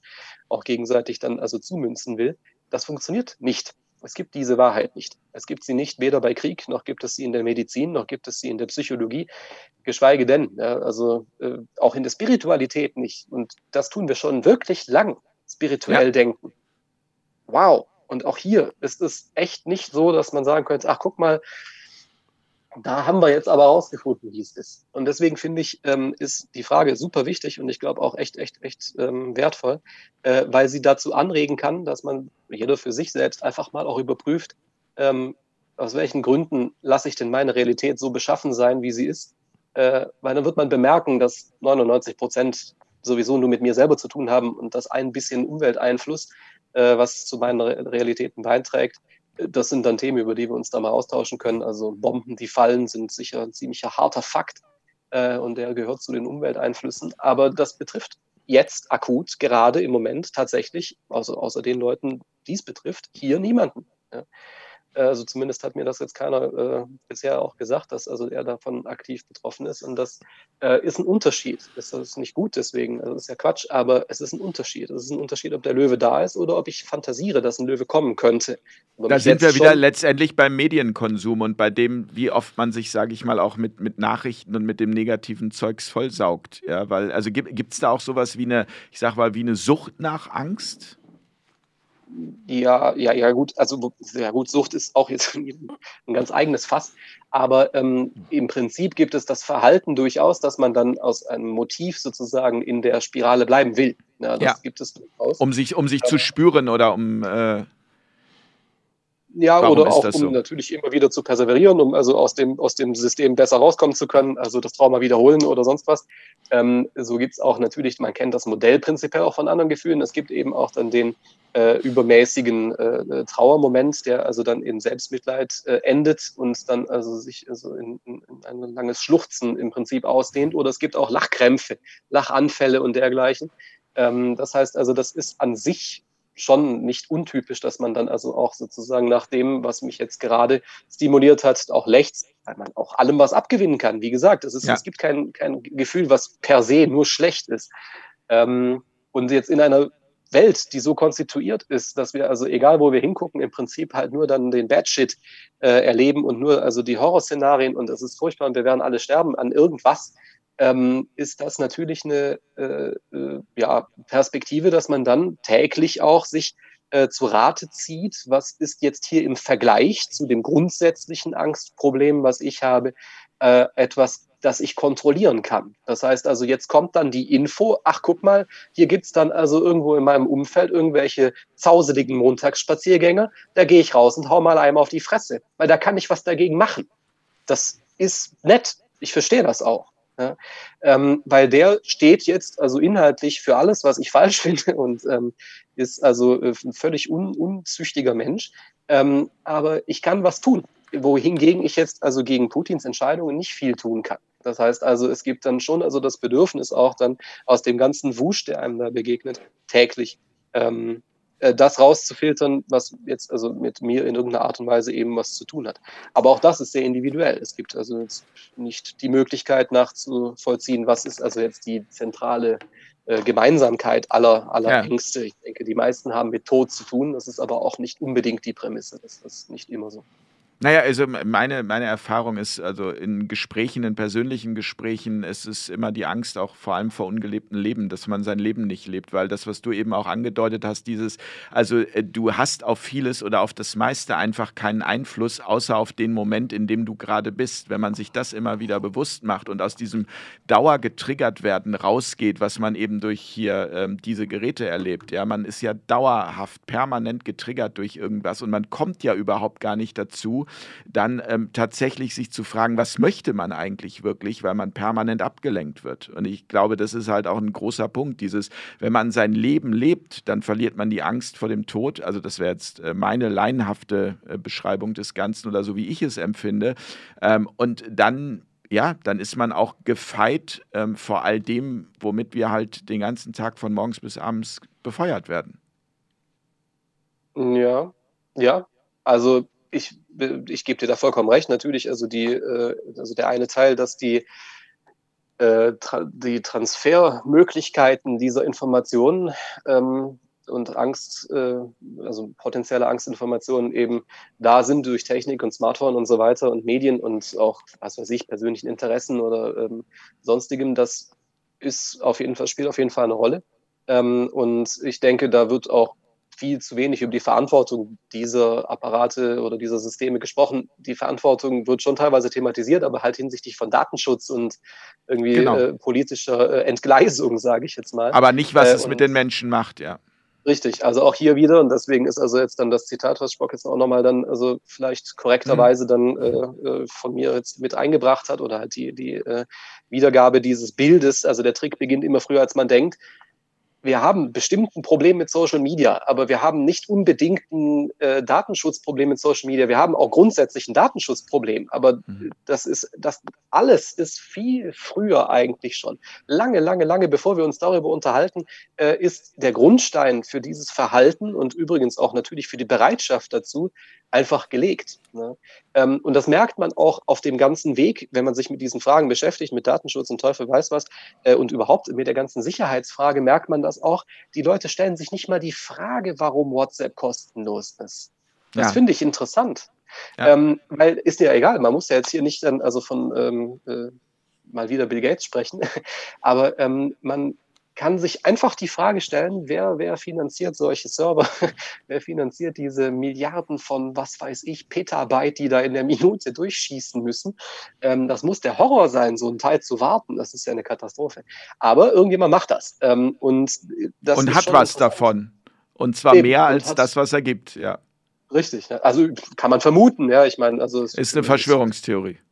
auch gegenseitig dann also zumünzen will. Das funktioniert nicht. Es gibt diese Wahrheit nicht. Es gibt sie nicht weder bei Krieg, noch gibt es sie in der Medizin, noch gibt es sie in der Psychologie, geschweige denn, ja, also äh, auch in der Spiritualität nicht. Und das tun wir schon wirklich lang, spirituell ja. denken. Wow. Und auch hier ist es echt nicht so, dass man sagen könnte, ach guck mal, da haben wir jetzt aber rausgefunden, wie es ist. Und deswegen finde ich, ähm, ist die Frage super wichtig und ich glaube auch echt, echt, echt ähm, wertvoll, äh, weil sie dazu anregen kann, dass man jeder für sich selbst einfach mal auch überprüft, ähm, aus welchen Gründen lasse ich denn meine Realität so beschaffen sein, wie sie ist. Äh, weil dann wird man bemerken, dass 99 Prozent sowieso nur mit mir selber zu tun haben und das ein bisschen Umwelteinfluss, äh, was zu meinen Re Realitäten beiträgt, das sind dann Themen, über die wir uns da mal austauschen können. Also Bomben, die fallen, sind sicher ein ziemlicher harter Fakt äh, und der gehört zu den Umwelteinflüssen. Aber das betrifft jetzt akut, gerade im Moment tatsächlich, also außer den Leuten, die es betrifft, hier niemanden. Ja. Also zumindest hat mir das jetzt keiner äh, bisher auch gesagt, dass also er davon aktiv betroffen ist. Und das äh, ist ein Unterschied. Das ist nicht gut deswegen, also das ist ja Quatsch, aber es ist ein Unterschied. Es ist ein Unterschied, ob der Löwe da ist oder ob ich fantasiere, dass ein Löwe kommen könnte. Da sind wir wieder letztendlich beim Medienkonsum und bei dem, wie oft man sich, sage ich mal, auch mit, mit Nachrichten und mit dem negativen Zeugs vollsaugt. Ja, weil, also gibt es da auch sowas wie eine, ich sag mal, wie eine Sucht nach Angst? Ja, ja, ja, gut. Also, ja, gut, Sucht ist auch jetzt *laughs* ein ganz eigenes Fass. Aber ähm, im Prinzip gibt es das Verhalten durchaus, dass man dann aus einem Motiv sozusagen in der Spirale bleiben will. Ja, das ja. gibt es durchaus. Um sich, um sich zu spüren oder um. Äh ja, Warum oder auch um so? natürlich immer wieder zu perseverieren, um also aus dem, aus dem System besser rauskommen zu können, also das Trauma wiederholen oder sonst was. Ähm, so gibt es auch natürlich, man kennt das Modell prinzipiell auch von anderen Gefühlen. Es gibt eben auch dann den äh, übermäßigen äh, Trauermoment, der also dann in Selbstmitleid äh, endet und dann also sich also in, in, ein langes Schluchzen im Prinzip ausdehnt. Oder es gibt auch Lachkrämpfe, Lachanfälle und dergleichen. Ähm, das heißt also, das ist an sich schon nicht untypisch, dass man dann also auch sozusagen nach dem, was mich jetzt gerade stimuliert hat, auch lechzt, weil man auch allem was abgewinnen kann. Wie gesagt, es, ist, ja. es gibt kein, kein Gefühl, was per se nur schlecht ist. Ähm, und jetzt in einer Welt, die so konstituiert ist, dass wir also egal wo wir hingucken, im Prinzip halt nur dann den Bad Shit äh, erleben und nur also die Horrorszenarien und es ist furchtbar und wir werden alle sterben an irgendwas, ähm, ist das natürlich eine äh, äh, ja, Perspektive, dass man dann täglich auch sich äh, zu Rate zieht, was ist jetzt hier im Vergleich zu dem grundsätzlichen Angstproblem, was ich habe, äh, etwas, das ich kontrollieren kann. Das heißt also, jetzt kommt dann die Info, ach guck mal, hier gibt's dann also irgendwo in meinem Umfeld irgendwelche zauseligen Montagsspaziergänger, da gehe ich raus und hau mal einem auf die Fresse, weil da kann ich was dagegen machen. Das ist nett, ich verstehe das auch. Ja? Ähm, weil der steht jetzt also inhaltlich für alles, was ich *laughs* falsch finde und ähm, ist also äh, ein völlig un unzüchtiger Mensch. Ähm, aber ich kann was tun, wohingegen ich jetzt also gegen Putins Entscheidungen nicht viel tun kann. Das heißt also, es gibt dann schon also das Bedürfnis auch dann aus dem ganzen Wusch, der einem da begegnet, täglich ähm, äh, das rauszufiltern, was jetzt also mit mir in irgendeiner Art und Weise eben was zu tun hat. Aber auch das ist sehr individuell. Es gibt also jetzt nicht die Möglichkeit nachzuvollziehen, was ist also jetzt die zentrale äh, Gemeinsamkeit aller, aller ja. Ängste. Ich denke, die meisten haben mit Tod zu tun. Das ist aber auch nicht unbedingt die Prämisse. Das ist nicht immer so. Naja, also meine, meine Erfahrung ist, also in Gesprächen, in persönlichen Gesprächen, ist es immer die Angst auch vor allem vor ungelebtem Leben, dass man sein Leben nicht lebt, weil das, was du eben auch angedeutet hast, dieses, also äh, du hast auf vieles oder auf das meiste einfach keinen Einfluss, außer auf den Moment, in dem du gerade bist. Wenn man sich das immer wieder bewusst macht und aus diesem Dauergetriggert werden rausgeht, was man eben durch hier ähm, diese Geräte erlebt, ja, man ist ja dauerhaft, permanent getriggert durch irgendwas und man kommt ja überhaupt gar nicht dazu, dann ähm, tatsächlich sich zu fragen, was möchte man eigentlich wirklich, weil man permanent abgelenkt wird. Und ich glaube, das ist halt auch ein großer Punkt, dieses, wenn man sein Leben lebt, dann verliert man die Angst vor dem Tod. Also das wäre jetzt äh, meine laienhafte äh, Beschreibung des Ganzen oder so, wie ich es empfinde. Ähm, und dann ja, dann ist man auch gefeit ähm, vor all dem, womit wir halt den ganzen Tag von morgens bis abends befeuert werden. Ja, ja. Also ich, ich gebe dir da vollkommen recht. Natürlich, also die, äh, also der eine Teil, dass die, äh, die Transfermöglichkeiten dieser Informationen ähm, und Angst, äh, also potenzielle Angstinformationen eben da sind durch Technik und Smartphone und so weiter und Medien und auch, was weiß ich, persönlichen Interessen oder ähm, sonstigem, das ist auf jeden Fall, spielt auf jeden Fall eine Rolle. Ähm, und ich denke, da wird auch viel zu wenig über die Verantwortung dieser Apparate oder dieser Systeme gesprochen. Die Verantwortung wird schon teilweise thematisiert, aber halt hinsichtlich von Datenschutz und irgendwie genau. äh, politischer äh, Entgleisung, sage ich jetzt mal. Aber nicht, was äh, es mit den Menschen macht, ja. Richtig, also auch hier wieder, und deswegen ist also jetzt dann das Zitat, was Spock jetzt auch nochmal dann, also vielleicht korrekterweise dann äh, äh, von mir jetzt mit eingebracht hat oder halt die, die äh, Wiedergabe dieses Bildes, also der Trick beginnt immer früher, als man denkt wir haben bestimmt ein Problem mit Social Media, aber wir haben nicht unbedingt ein äh, Datenschutzproblem mit Social Media. Wir haben auch grundsätzlich ein Datenschutzproblem, aber mhm. das ist, das alles ist viel früher eigentlich schon. Lange, lange, lange, bevor wir uns darüber unterhalten, äh, ist der Grundstein für dieses Verhalten und übrigens auch natürlich für die Bereitschaft dazu einfach gelegt. Ne? Ähm, und das merkt man auch auf dem ganzen Weg, wenn man sich mit diesen Fragen beschäftigt, mit Datenschutz und Teufel weiß was, äh, und überhaupt mit der ganzen Sicherheitsfrage, merkt man das auch. Die Leute stellen sich nicht mal die Frage, warum WhatsApp kostenlos ist. Das ja. finde ich interessant. Ja. Ähm, weil ist ja egal, man muss ja jetzt hier nicht dann also von ähm, äh, mal wieder Bill Gates sprechen, *laughs* aber ähm, man kann sich einfach die Frage stellen, wer, wer finanziert solche Server? *laughs* wer finanziert diese Milliarden von, was weiß ich, Petabyte, die da in der Minute durchschießen müssen? Ähm, das muss der Horror sein, so einen Teil zu warten. Das ist ja eine Katastrophe. Aber irgendjemand macht das. Ähm, und das und hat was davon. Und zwar Eben, mehr als das, was er gibt, ja. Richtig, also kann man vermuten, ja. Ich meine, also es ist eine Verschwörungstheorie. *laughs*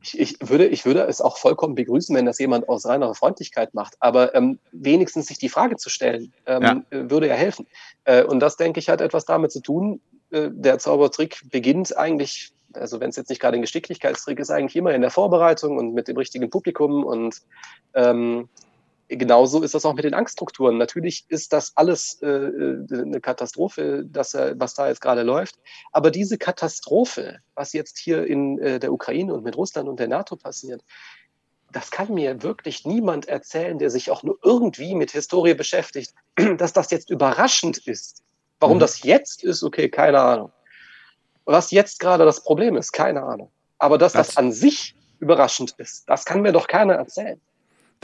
Ich, ich, würde, ich würde es auch vollkommen begrüßen, wenn das jemand aus reiner Freundlichkeit macht. Aber ähm, wenigstens sich die Frage zu stellen, ähm, ja. würde ja helfen. Äh, und das denke ich hat etwas damit zu tun. Äh, der Zaubertrick beginnt eigentlich, also wenn es jetzt nicht gerade ein Geschicklichkeitstrick ist, eigentlich immer in der Vorbereitung und mit dem richtigen Publikum und ähm, genauso ist das auch mit den Angststrukturen. Natürlich ist das alles äh, äh eine Katastrophe, dass, äh, was da jetzt gerade läuft. Aber diese Katastrophe, was jetzt hier in äh, der Ukraine und mit Russland und der NATO passiert, das kann mir wirklich niemand erzählen, der sich auch nur irgendwie mit Historie beschäftigt, *clears throat* dass das jetzt überraschend ist. Warum mhm. das jetzt ist, okay, keine Ahnung. Was jetzt gerade das Problem ist, keine Ahnung. Aber dass das, das an sich überraschend ist, das kann mir doch keiner erzählen.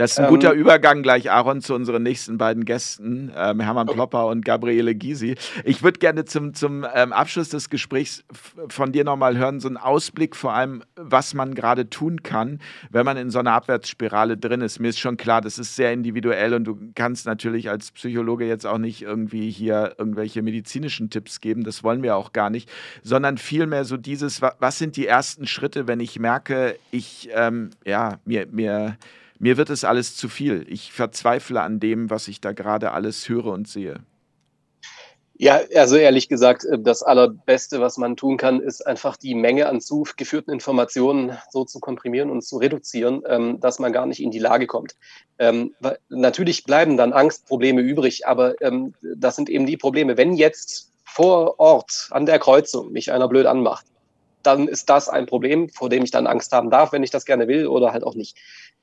Das ist ein ähm, guter Übergang gleich, Aaron, zu unseren nächsten beiden Gästen, ähm, Hermann okay. Plopper und Gabriele Gysi. Ich würde gerne zum, zum ähm, Abschluss des Gesprächs von dir nochmal hören, so einen Ausblick vor allem, was man gerade tun kann, wenn man in so einer Abwärtsspirale drin ist. Mir ist schon klar, das ist sehr individuell und du kannst natürlich als Psychologe jetzt auch nicht irgendwie hier irgendwelche medizinischen Tipps geben, das wollen wir auch gar nicht, sondern vielmehr so dieses, was sind die ersten Schritte, wenn ich merke, ich, ähm, ja, mir, mir, mir wird es alles zu viel. Ich verzweifle an dem, was ich da gerade alles höre und sehe. Ja, also ehrlich gesagt, äh, das Allerbeste, was man tun kann, ist einfach die Menge an zugeführten Informationen so zu komprimieren und zu reduzieren, ähm, dass man gar nicht in die Lage kommt. Ähm, natürlich bleiben dann Angstprobleme übrig, aber ähm, das sind eben die Probleme. Wenn jetzt vor Ort an der Kreuzung mich einer blöd anmacht, dann ist das ein Problem, vor dem ich dann Angst haben darf, wenn ich das gerne will oder halt auch nicht.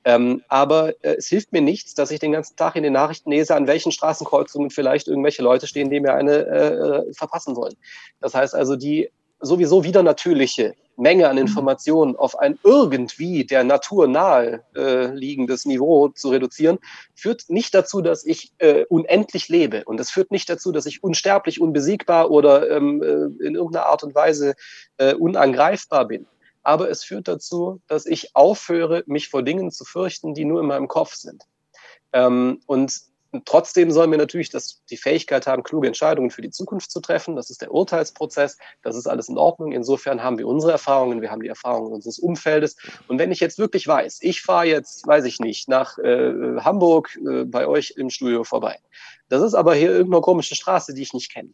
Ähm, aber äh, es hilft mir nichts, dass ich den ganzen Tag in den Nachrichten lese, an welchen Straßenkreuzungen vielleicht irgendwelche Leute stehen, die mir eine äh, äh verpassen wollen. Das heißt also, die sowieso wieder natürliche Menge an mhm. Informationen auf ein irgendwie der Natur nahe äh, liegendes Niveau zu reduzieren, führt nicht dazu, dass ich äh, unendlich lebe. Und es führt nicht dazu, dass ich unsterblich, unbesiegbar oder ähm, äh, in irgendeiner Art und Weise äh, unangreifbar bin. Aber es führt dazu, dass ich aufhöre, mich vor Dingen zu fürchten, die nur in meinem Kopf sind. Ähm, und und trotzdem sollen wir natürlich das, die Fähigkeit haben, kluge Entscheidungen für die Zukunft zu treffen. Das ist der Urteilsprozess. Das ist alles in Ordnung. Insofern haben wir unsere Erfahrungen, wir haben die Erfahrungen unseres Umfeldes. Und wenn ich jetzt wirklich weiß, ich fahre jetzt, weiß ich nicht, nach äh, Hamburg äh, bei euch im Studio vorbei. Das ist aber hier irgendeine komische Straße, die ich nicht kenne.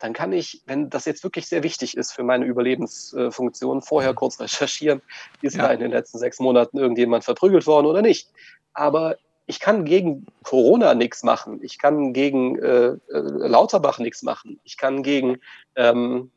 Dann kann ich, wenn das jetzt wirklich sehr wichtig ist für meine Überlebensfunktion, vorher kurz recherchieren, ist ja. da in den letzten sechs Monaten irgendjemand verprügelt worden oder nicht. Aber ich kann gegen Corona nichts machen, ich kann gegen äh, äh, Lauterbach nichts machen, ich kann gegen ähm,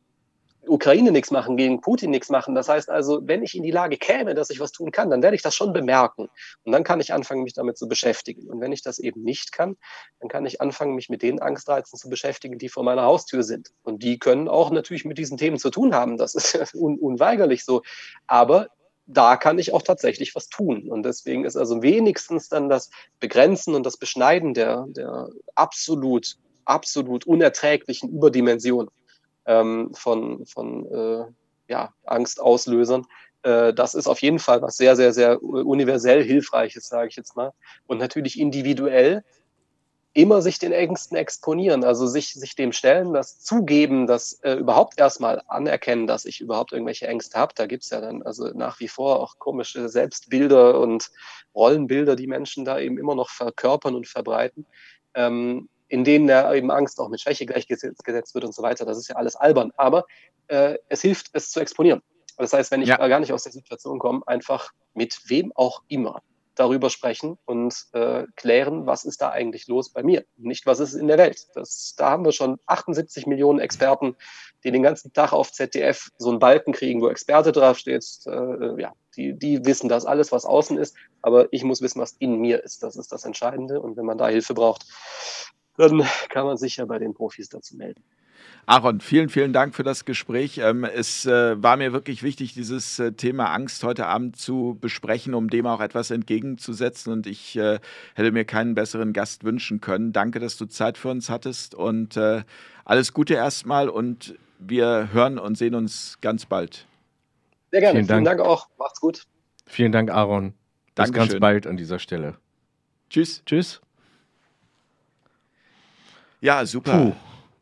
Ukraine nichts machen, gegen Putin nichts machen. Das heißt also, wenn ich in die Lage käme, dass ich was tun kann, dann werde ich das schon bemerken. Und dann kann ich anfangen, mich damit zu beschäftigen. Und wenn ich das eben nicht kann, dann kann ich anfangen, mich mit den Angstreizen zu beschäftigen, die vor meiner Haustür sind. Und die können auch natürlich mit diesen Themen zu tun haben. Das ist *laughs* un unweigerlich so. Aber da kann ich auch tatsächlich was tun. Und deswegen ist also wenigstens dann das Begrenzen und das Beschneiden der, der absolut, absolut unerträglichen Überdimension ähm, von, von äh, ja, Angstauslösern. Äh, das ist auf jeden Fall was sehr, sehr, sehr universell Hilfreiches, sage ich jetzt mal. Und natürlich individuell immer sich den Ängsten exponieren, also sich, sich dem stellen, das zugeben, das äh, überhaupt erstmal anerkennen, dass ich überhaupt irgendwelche Ängste habe. Da gibt's ja dann also nach wie vor auch komische Selbstbilder und Rollenbilder, die Menschen da eben immer noch verkörpern und verbreiten, ähm, in denen ja eben Angst auch mit Schwäche gleichgesetzt wird und so weiter. Das ist ja alles albern. Aber äh, es hilft, es zu exponieren. Das heißt, wenn ich ja. gar nicht aus der Situation komme, einfach mit wem auch immer darüber sprechen und äh, klären, was ist da eigentlich los bei mir, nicht was ist in der Welt. Das, da haben wir schon 78 Millionen Experten, die den ganzen Tag auf ZDF so einen Balken kriegen, wo Experte draufsteht. Äh, ja, die, die wissen das alles, was außen ist, aber ich muss wissen, was in mir ist. Das ist das Entscheidende. Und wenn man da Hilfe braucht, dann kann man sich ja bei den Profis dazu melden. Aaron, vielen, vielen Dank für das Gespräch. Ähm, es äh, war mir wirklich wichtig, dieses äh, Thema Angst heute Abend zu besprechen, um dem auch etwas entgegenzusetzen. Und ich äh, hätte mir keinen besseren Gast wünschen können. Danke, dass du Zeit für uns hattest und alles Gute erstmal. Und wir hören und sehen uns ganz bald. Sehr gerne. Vielen Dank, vielen Dank auch. Macht's gut. Vielen Dank, Aaron. Bis Dankeschön. ganz bald an dieser Stelle. Tschüss. Tschüss. Ja, super.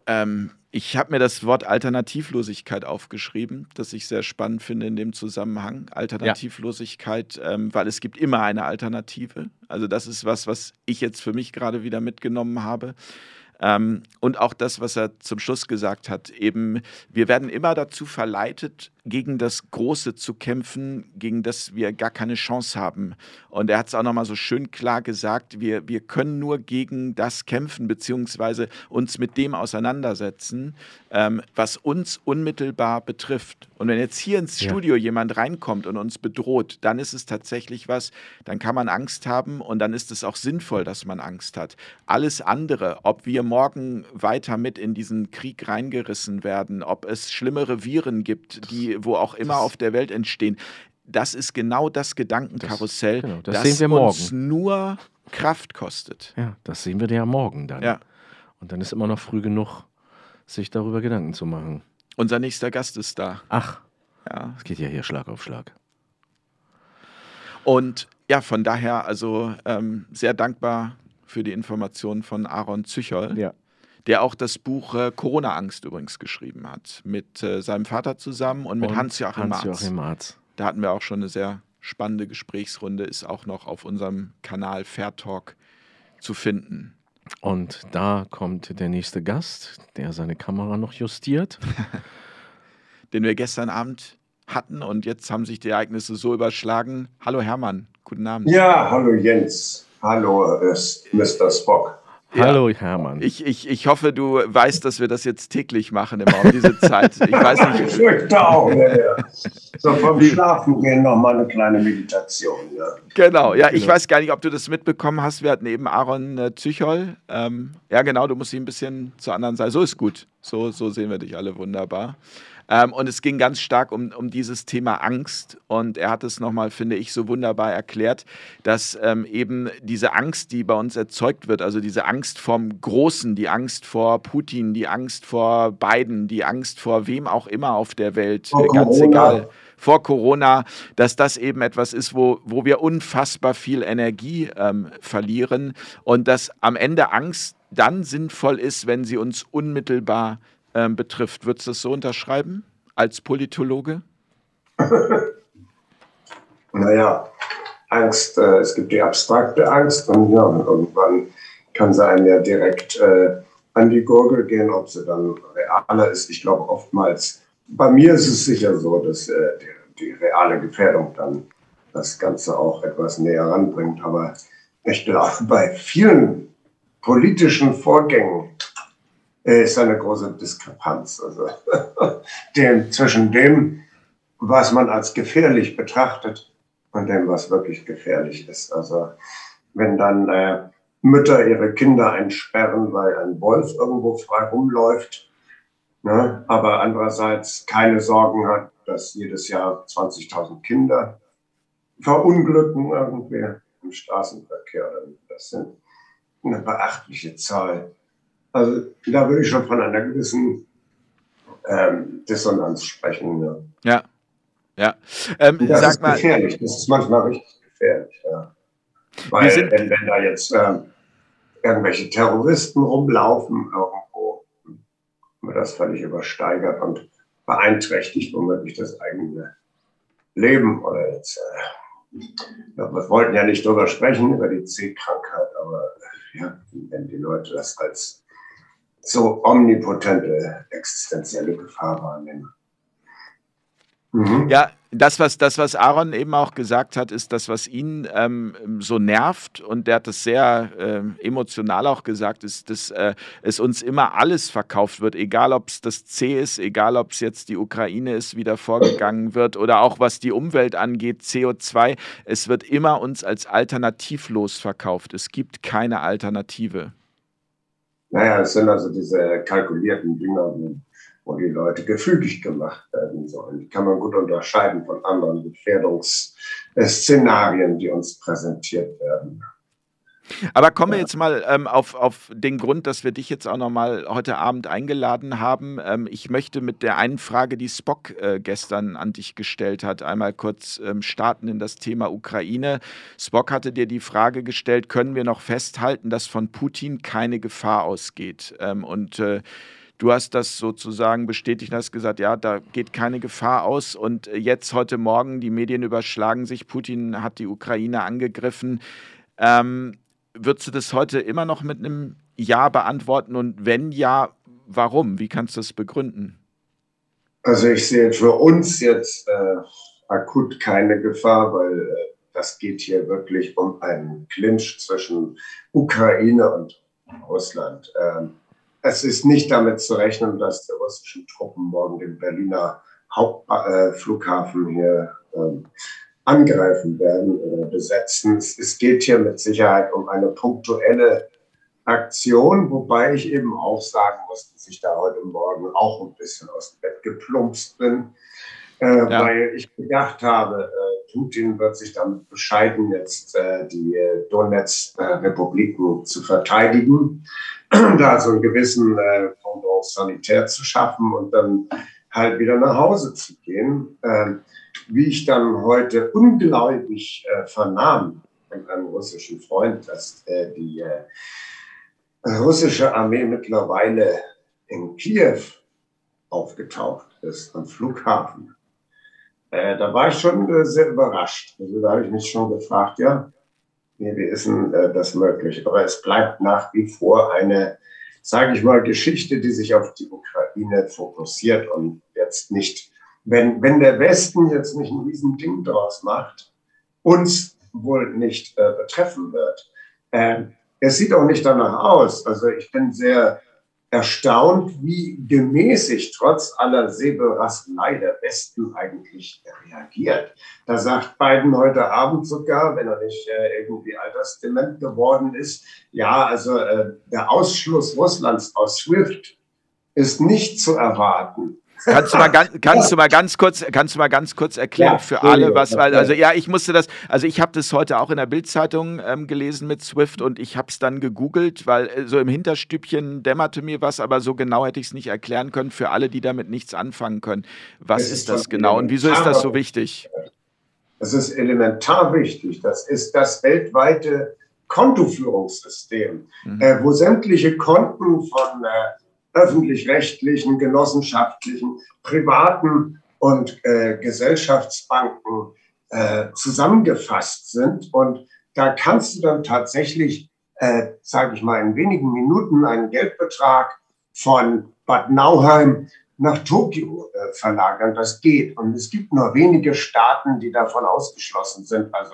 Ähm, ich habe mir das Wort Alternativlosigkeit aufgeschrieben, das ich sehr spannend finde in dem Zusammenhang. Alternativlosigkeit, ja. ähm, weil es gibt immer eine Alternative. Also das ist was, was ich jetzt für mich gerade wieder mitgenommen habe. Ähm, und auch das, was er zum Schluss gesagt hat, eben, wir werden immer dazu verleitet, gegen das Große zu kämpfen, gegen das wir gar keine Chance haben. Und er hat es auch nochmal so schön klar gesagt, wir, wir können nur gegen das kämpfen, beziehungsweise uns mit dem auseinandersetzen, ähm, was uns unmittelbar betrifft. Und wenn jetzt hier ins Studio ja. jemand reinkommt und uns bedroht, dann ist es tatsächlich was, dann kann man Angst haben und dann ist es auch sinnvoll, dass man Angst hat. Alles andere, ob wir morgen weiter mit in diesen Krieg reingerissen werden, ob es schlimmere Viren gibt, die wo auch immer auf der Welt entstehen. Das ist genau das Gedankenkarussell, das, genau, das, das uns nur Kraft kostet. Ja, das sehen wir ja morgen dann. Ja. Und dann ist immer noch früh genug, sich darüber Gedanken zu machen. Unser nächster Gast ist da. Ach, ja. Es geht ja hier Schlag auf Schlag. Und ja, von daher also ähm, sehr dankbar für die Informationen von Aaron Züchol. Ja der auch das Buch äh, Corona-Angst übrigens geschrieben hat, mit äh, seinem Vater zusammen und mit Hans-Joachim Hans Marz. Marz. Da hatten wir auch schon eine sehr spannende Gesprächsrunde, ist auch noch auf unserem Kanal Fair Talk zu finden. Und da kommt der nächste Gast, der seine Kamera noch justiert. *laughs* Den wir gestern Abend hatten und jetzt haben sich die Ereignisse so überschlagen. Hallo Hermann, guten Abend. Ja, hallo Jens. Hallo äh, Mr. Spock. Hallo Hermann. Ich, ich, ich hoffe, du weißt, dass wir das jetzt täglich machen immer um diese Zeit. Ich weiß nicht. *laughs* ich fürchte auch. Ja, ja. So vom Schlafen gehen noch mal eine kleine Meditation. Ja. Genau, ja, ich genau. weiß gar nicht, ob du das mitbekommen hast. Wir hatten eben Aaron äh, Zychol. Ähm, ja, genau, du musst ihn ein bisschen zur anderen Seite. So ist gut. So, so sehen wir dich alle wunderbar. Ähm, und es ging ganz stark um, um dieses Thema Angst. Und er hat es nochmal, finde ich, so wunderbar erklärt, dass ähm, eben diese Angst, die bei uns erzeugt wird, also diese Angst vom Großen, die Angst vor Putin, die Angst vor Biden, die Angst vor wem auch immer auf der Welt, oh, ganz Corona. egal vor Corona, dass das eben etwas ist, wo, wo wir unfassbar viel Energie ähm, verlieren und dass am Ende Angst dann sinnvoll ist, wenn sie uns unmittelbar ähm, betrifft. Würdest du das so unterschreiben als Politologe? *laughs* naja, Angst, äh, es gibt die abstrakte Angst und ja, irgendwann kann sie einem ja direkt äh, an die Gurgel gehen, ob sie dann realer ist. Ich glaube oftmals, bei mir ist es sicher so, dass äh, die, die reale Gefährdung dann das Ganze auch etwas näher ranbringt. Aber ich glaube, bei vielen politischen Vorgängen ist eine große Diskrepanz. Also *laughs* dem, zwischen dem, was man als gefährlich betrachtet und dem, was wirklich gefährlich ist. Also wenn dann äh, Mütter ihre Kinder einsperren, weil ein Wolf irgendwo frei rumläuft, ne, aber andererseits keine Sorgen hat, dass jedes Jahr 20.000 Kinder verunglücken irgendwie im Straßenverkehr. Das sind eine beachtliche Zahl. Also da würde ich schon von einer gewissen ähm, Dissonanz sprechen. Ja. Ja. ja. Ähm, das sag ist mal, gefährlich. Das ist manchmal richtig gefährlich. Ja. Weil wenn, wenn da jetzt ähm, irgendwelche Terroristen rumlaufen irgendwo, wird das völlig übersteigert und beeinträchtigt womöglich das eigene Leben. Oder jetzt, äh, wir wollten ja nicht drüber sprechen, über die C-Krankheit, aber ja, wenn die Leute das als so omnipotente existenzielle Gefahr wahrnehmen. Mhm. Ja, das was, das, was Aaron eben auch gesagt hat, ist das, was ihn ähm, so nervt, und der hat das sehr äh, emotional auch gesagt, ist, dass äh, es uns immer alles verkauft wird, egal ob es das C ist, egal ob es jetzt die Ukraine ist, wie da vorgegangen wird, oder auch was die Umwelt angeht, CO2. Es wird immer uns als alternativlos verkauft. Es gibt keine Alternative. Naja, es sind also diese kalkulierten Dinger, wo die Leute gefügig gemacht werden sollen. Die kann man gut unterscheiden von anderen Gefährdungsszenarien, die uns präsentiert werden. Aber kommen wir jetzt mal ähm, auf, auf den Grund, dass wir dich jetzt auch nochmal heute Abend eingeladen haben. Ähm, ich möchte mit der einen Frage, die Spock äh, gestern an dich gestellt hat, einmal kurz ähm, starten in das Thema Ukraine. Spock hatte dir die Frage gestellt, können wir noch festhalten, dass von Putin keine Gefahr ausgeht? Ähm, und äh, Du hast das sozusagen bestätigt und hast gesagt, ja, da geht keine Gefahr aus. Und äh, jetzt heute Morgen, die Medien überschlagen sich, Putin hat die Ukraine angegriffen. Ähm, würdest du das heute immer noch mit einem Ja beantworten? Und wenn ja, warum? Wie kannst du das begründen? Also ich sehe für uns jetzt äh, akut keine Gefahr, weil äh, das geht hier wirklich um einen Clinch zwischen Ukraine und Russland. Ähm, es ist nicht damit zu rechnen, dass die russischen Truppen morgen den Berliner Hauptflughafen äh, hier ähm, angreifen werden oder besetzen. Es geht hier mit Sicherheit um eine punktuelle Aktion, wobei ich eben auch sagen muss, dass ich da heute Morgen auch ein bisschen aus dem Bett geplumpst bin, äh, ja. weil ich gedacht habe, äh, Putin wird sich damit bescheiden, jetzt äh, die Donetsk-Republiken zu verteidigen, *clears throat* da so einen gewissen äh, Pendant sanitär zu schaffen und dann halt wieder nach Hause zu gehen. Ähm, wie ich dann heute ungläubig äh, vernahm von einem russischen Freund, dass äh, die äh, russische Armee mittlerweile in Kiew aufgetaucht ist, am Flughafen. Äh, da war ich schon äh, sehr überrascht. Also da habe ich mich schon gefragt, ja, wie ist denn äh, das möglich? Aber es bleibt nach wie vor eine, sage ich mal, Geschichte, die sich auf die Ukraine fokussiert und jetzt nicht wenn, wenn der Westen jetzt nicht ein Riesending draus macht, uns wohl nicht äh, betreffen wird. Äh, es sieht auch nicht danach aus. Also ich bin sehr erstaunt, wie gemäßigt trotz aller Säbelrasselei der Westen eigentlich reagiert. Da sagt Biden heute Abend sogar, wenn er nicht äh, irgendwie altersdement geworden ist, ja, also äh, der Ausschluss Russlands aus SWIFT ist nicht zu erwarten. Kannst du mal ganz, kannst du mal ganz kurz, kannst du mal ganz kurz erklären ja, für alle, was, weil, also ja, ich musste das, also ich habe das heute auch in der Bildzeitung ähm, gelesen mit Swift und ich habe es dann gegoogelt, weil äh, so im Hinterstübchen dämmerte mir was, aber so genau hätte ich es nicht erklären können für alle, die damit nichts anfangen können. Was ist, ist das genau und wieso ist das so wichtig? Das ist elementar wichtig. Das ist das weltweite Kontoführungssystem, mhm. äh, wo sämtliche Konten von äh, öffentlich-rechtlichen, genossenschaftlichen, privaten und äh, Gesellschaftsbanken äh, zusammengefasst sind. Und da kannst du dann tatsächlich, äh, sage ich mal, in wenigen Minuten einen Geldbetrag von Bad Nauheim nach Tokio äh, verlagern. Das geht. Und es gibt nur wenige Staaten, die davon ausgeschlossen sind. Also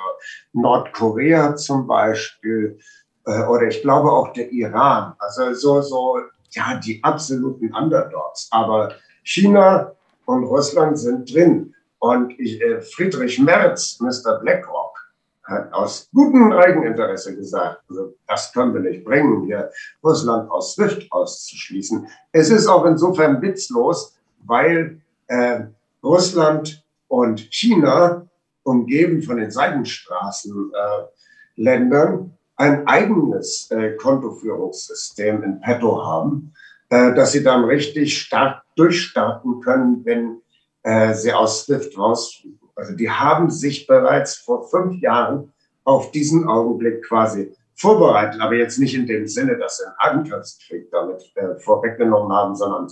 Nordkorea zum Beispiel äh, oder ich glaube auch der Iran. Also so, so ja, die absoluten Underdogs. Aber China und Russland sind drin. Und ich, äh, Friedrich Merz, Mr. BlackRock, hat aus gutem Eigeninteresse gesagt, also das können wir nicht bringen, hier Russland aus SWIFT auszuschließen. Es ist auch insofern witzlos, weil äh, Russland und China, umgeben von den Seidenstraßenländern, ein eigenes äh, Kontoführungssystem in petto haben, äh, dass sie dann richtig stark durchstarten können, wenn äh, sie aus SWIFT rausfliegen. Also die haben sich bereits vor fünf Jahren auf diesen Augenblick quasi vorbereitet, aber jetzt nicht in dem Sinne, dass sie einen Angriffskrieg damit äh, vorweggenommen haben, sondern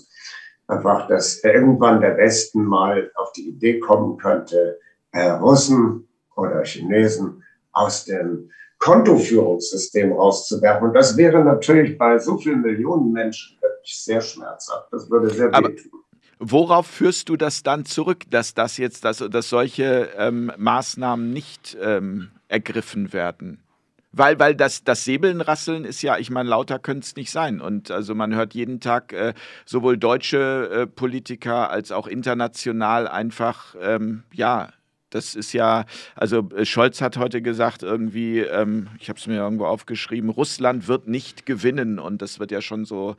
einfach, dass irgendwann der Westen mal auf die Idee kommen könnte, äh, Russen oder Chinesen aus dem Kontoführungssystem rauszuwerfen. Und das wäre natürlich bei so vielen Millionen Menschen wirklich sehr schmerzhaft. Das würde sehr wehtun. Worauf führst du das dann zurück, dass das jetzt, dass, dass solche ähm, Maßnahmen nicht ähm, ergriffen werden? Weil, weil das, das Säbelnrasseln ist ja, ich meine, lauter könnte es nicht sein. Und also man hört jeden Tag äh, sowohl deutsche äh, Politiker als auch international einfach, ähm, ja, das ist ja, also äh, Scholz hat heute gesagt, irgendwie, ähm, ich habe es mir irgendwo aufgeschrieben, Russland wird nicht gewinnen. Und das wird ja schon so,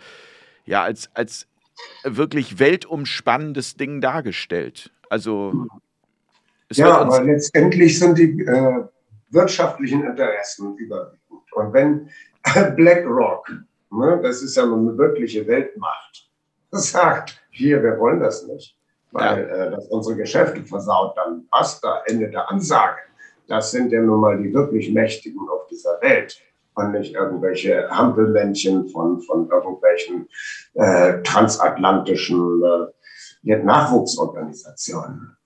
ja, als, als wirklich weltumspannendes Ding dargestellt. Also. ja, aber letztendlich sind die äh, wirtschaftlichen Interessen überwiegend. Und wenn BlackRock, ne, das ist ja eine wirkliche Weltmacht, *laughs* sagt, hier, wir wollen das nicht weil ja. äh, das unsere Geschäfte versaut, dann basta, Ende der Ansage. Das sind ja nun mal die wirklich Mächtigen auf dieser Welt und nicht irgendwelche Hampelmännchen von, von irgendwelchen äh, transatlantischen äh, Nachwuchsorganisationen.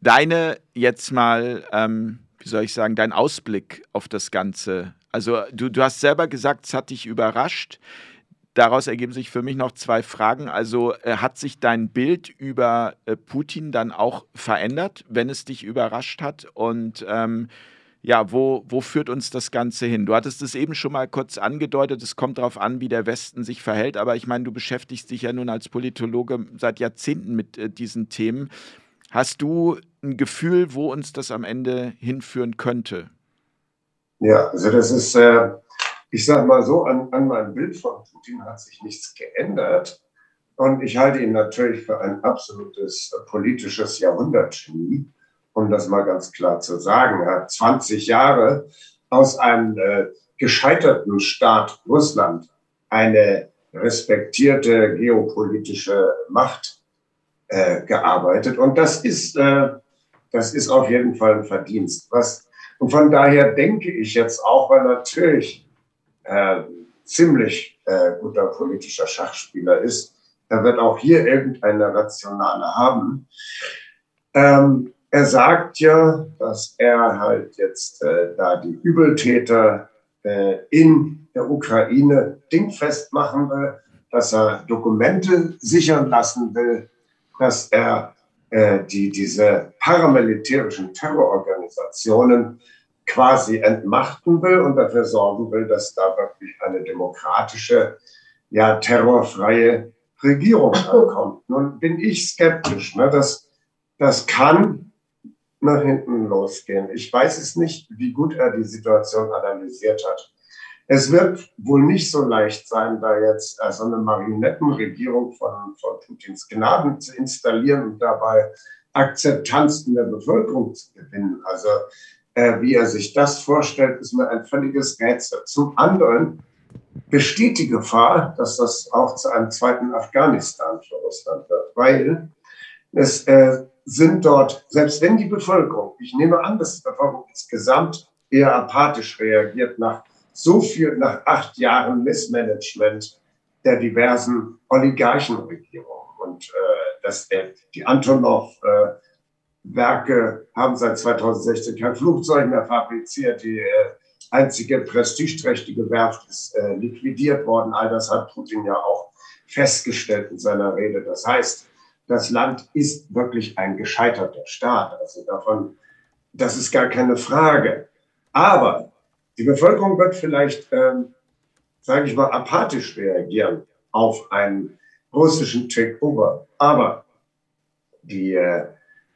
Deine jetzt mal, ähm, wie soll ich sagen, dein Ausblick auf das Ganze. Also du, du hast selber gesagt, es hat dich überrascht. Daraus ergeben sich für mich noch zwei Fragen. Also äh, hat sich dein Bild über äh, Putin dann auch verändert, wenn es dich überrascht hat? Und ähm, ja, wo, wo führt uns das Ganze hin? Du hattest es eben schon mal kurz angedeutet, es kommt darauf an, wie der Westen sich verhält, aber ich meine, du beschäftigst dich ja nun als Politologe seit Jahrzehnten mit äh, diesen Themen. Hast du ein Gefühl, wo uns das am Ende hinführen könnte? Ja, also das ist äh, ich sage mal so, an, an meinem Bild von Putin hat sich nichts geändert. Und ich halte ihn natürlich für ein absolutes politisches Jahrhundertgenie, um das mal ganz klar zu sagen. Er hat 20 Jahre aus einem äh, gescheiterten Staat Russland eine respektierte geopolitische Macht äh, gearbeitet. Und das ist, äh, das ist auf jeden Fall ein Verdienst. Was, und von daher denke ich jetzt auch, weil natürlich äh, ziemlich äh, guter politischer Schachspieler ist. Er wird auch hier irgendeine Rationale haben. Ähm, er sagt ja, dass er halt jetzt äh, da die Übeltäter äh, in der Ukraine dingfest machen will, dass er Dokumente sichern lassen will, dass er äh, die, diese paramilitärischen Terrororganisationen quasi entmachten will und dafür sorgen will, dass da wirklich eine demokratische ja, terrorfreie Regierung ankommt. Nun bin ich skeptisch. Ne? Das, das kann nach hinten losgehen. Ich weiß es nicht, wie gut er die Situation analysiert hat. Es wird wohl nicht so leicht sein, da jetzt äh, so eine Marionettenregierung von, von Putins Gnaden zu installieren und dabei Akzeptanz in der Bevölkerung zu gewinnen. Also äh, wie er sich das vorstellt, ist mir ein völliges Rätsel. Zum anderen besteht die Gefahr, dass das auch zu einem zweiten Afghanistan für Russland wird, weil es äh, sind dort, selbst wenn die Bevölkerung, ich nehme an, dass die Bevölkerung insgesamt eher apathisch reagiert nach so viel, nach acht Jahren Missmanagement der diversen Oligarchenregierungen. Und äh, dass der, die Antonov äh, Werke haben seit 2016 kein Flugzeug mehr fabriziert. Die äh, einzige prestigeträchtige Werft ist äh, liquidiert worden. All das hat Putin ja auch festgestellt in seiner Rede. Das heißt, das Land ist wirklich ein gescheiterter Staat. Also davon, das ist gar keine Frage. Aber die Bevölkerung wird vielleicht, ähm, sage ich mal, apathisch reagieren auf einen russischen Takeover. Aber die äh,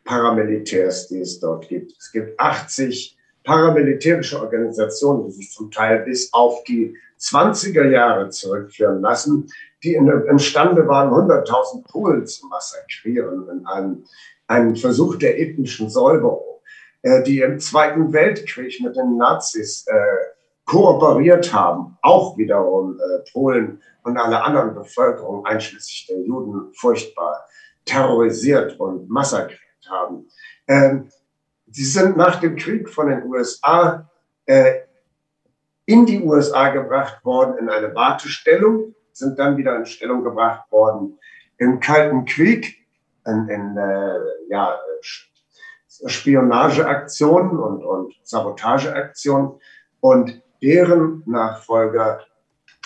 Paramilitärs, die es dort gibt, es gibt 80 paramilitärische Organisationen, die sich zum Teil bis auf die 20er Jahre zurückführen lassen, die imstande waren, 100.000 Polen zu massakrieren in einem, einem Versuch der ethnischen Säuberung, äh, die im Zweiten Weltkrieg mit den Nazis äh, kooperiert haben, auch wiederum äh, Polen und alle anderen Bevölkerungen, einschließlich der Juden, furchtbar terrorisiert und massakriert haben. Ähm, sie sind nach dem Krieg von den USA äh, in die USA gebracht worden in eine Wartestellung, sind dann wieder in Stellung gebracht worden im Kalten Krieg, in, in äh, ja, Spionageaktionen und, und Sabotageaktionen. Und deren Nachfolger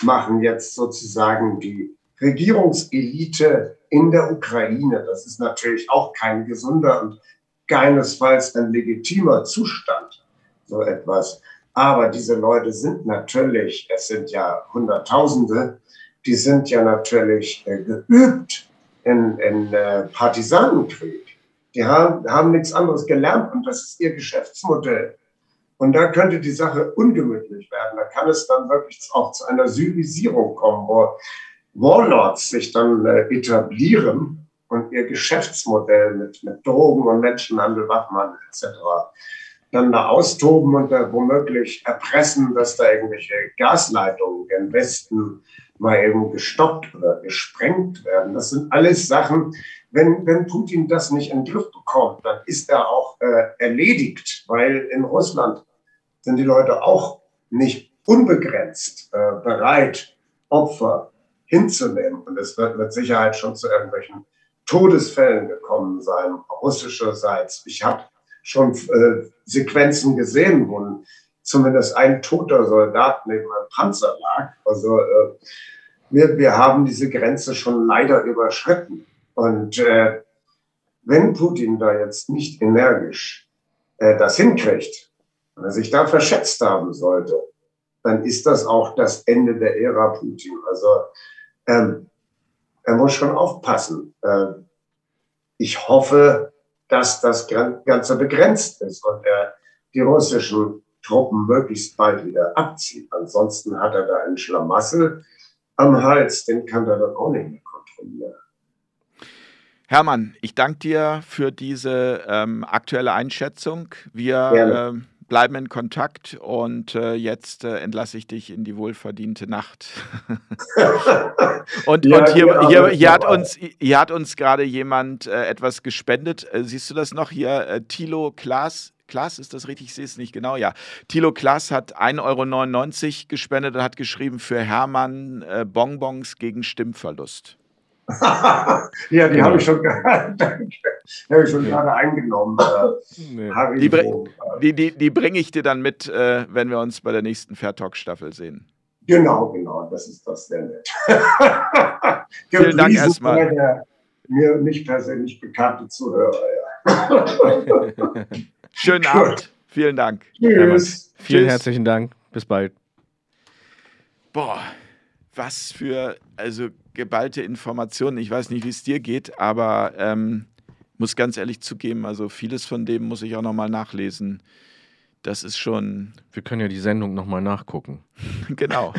machen jetzt sozusagen die Regierungselite in der Ukraine. Das ist natürlich auch kein gesunder und keinesfalls ein legitimer Zustand, so etwas. Aber diese Leute sind natürlich, es sind ja Hunderttausende, die sind ja natürlich äh, geübt in, in äh, Partisanenkrieg. Die haben, haben nichts anderes gelernt und das ist ihr Geschäftsmodell. Und da könnte die Sache ungemütlich werden. Da kann es dann wirklich auch zu einer Syrisierung kommen, wo Warlords sich dann äh, etablieren und ihr Geschäftsmodell mit, mit Drogen und Menschenhandel, Waffenhandel etc dann da austoben und da womöglich erpressen, dass da irgendwelche Gasleitungen gen Westen mal eben gestoppt oder gesprengt werden. Das sind alles Sachen, wenn, wenn Putin das nicht in den Griff bekommt, dann ist er auch äh, erledigt, weil in Russland sind die Leute auch nicht unbegrenzt äh, bereit, Opfer hinzunehmen. Und es wird mit Sicherheit schon zu irgendwelchen Todesfällen gekommen sein, russischerseits. Ich habe schon äh, Sequenzen gesehen, wo zumindest ein toter Soldat neben einem Panzer lag. Also äh, wir, wir haben diese Grenze schon leider überschritten. Und äh, wenn Putin da jetzt nicht energisch äh, das hinkriegt, wenn er sich da verschätzt haben sollte, dann ist das auch das Ende der Ära Putin. Also ähm, er muss schon aufpassen. Äh, ich hoffe, dass das Ganze begrenzt ist und er die russischen Truppen möglichst bald wieder abzieht. Ansonsten hat er da einen Schlamassel am Hals, den kann er dann auch nicht mehr kontrollieren. Hermann, ich danke dir für diese ähm, aktuelle Einschätzung. Wir äh, bleiben in Kontakt und äh, jetzt äh, entlasse ich dich in die wohlverdiente Nacht. *laughs* und, ja, und hier, genau, hier, hier, hat uns, hier hat uns gerade jemand äh, etwas gespendet. Äh, siehst du das noch hier? Äh, Thilo Klaas. Klaas, ist das richtig? Ich sehe es nicht genau. Ja. Thilo Klaas hat 1,99 Euro gespendet und hat geschrieben für Hermann äh, Bonbons gegen Stimmverlust. Ja, die genau. *laughs* habe ich schon, hab schon gerade eingenommen. Nee. Die, die, die, die bringe ich dir dann mit, äh, wenn wir uns bei der nächsten Fair Talk Staffel sehen. Genau, genau, das ist das sehr nett. *laughs* Vielen Dank erstmal. Der mir nicht persönlich bekannte Zuhörer. Ja. *laughs* Schönen Abend. Vielen Dank. Tschüss. Vielen Tschüss. herzlichen Dank. Bis bald. Boah, was für also geballte Informationen. Ich weiß nicht, wie es dir geht, aber ähm, muss ganz ehrlich zugeben, also vieles von dem muss ich auch nochmal nachlesen. Das ist schon. Wir können ja die Sendung nochmal nachgucken. *laughs* genau.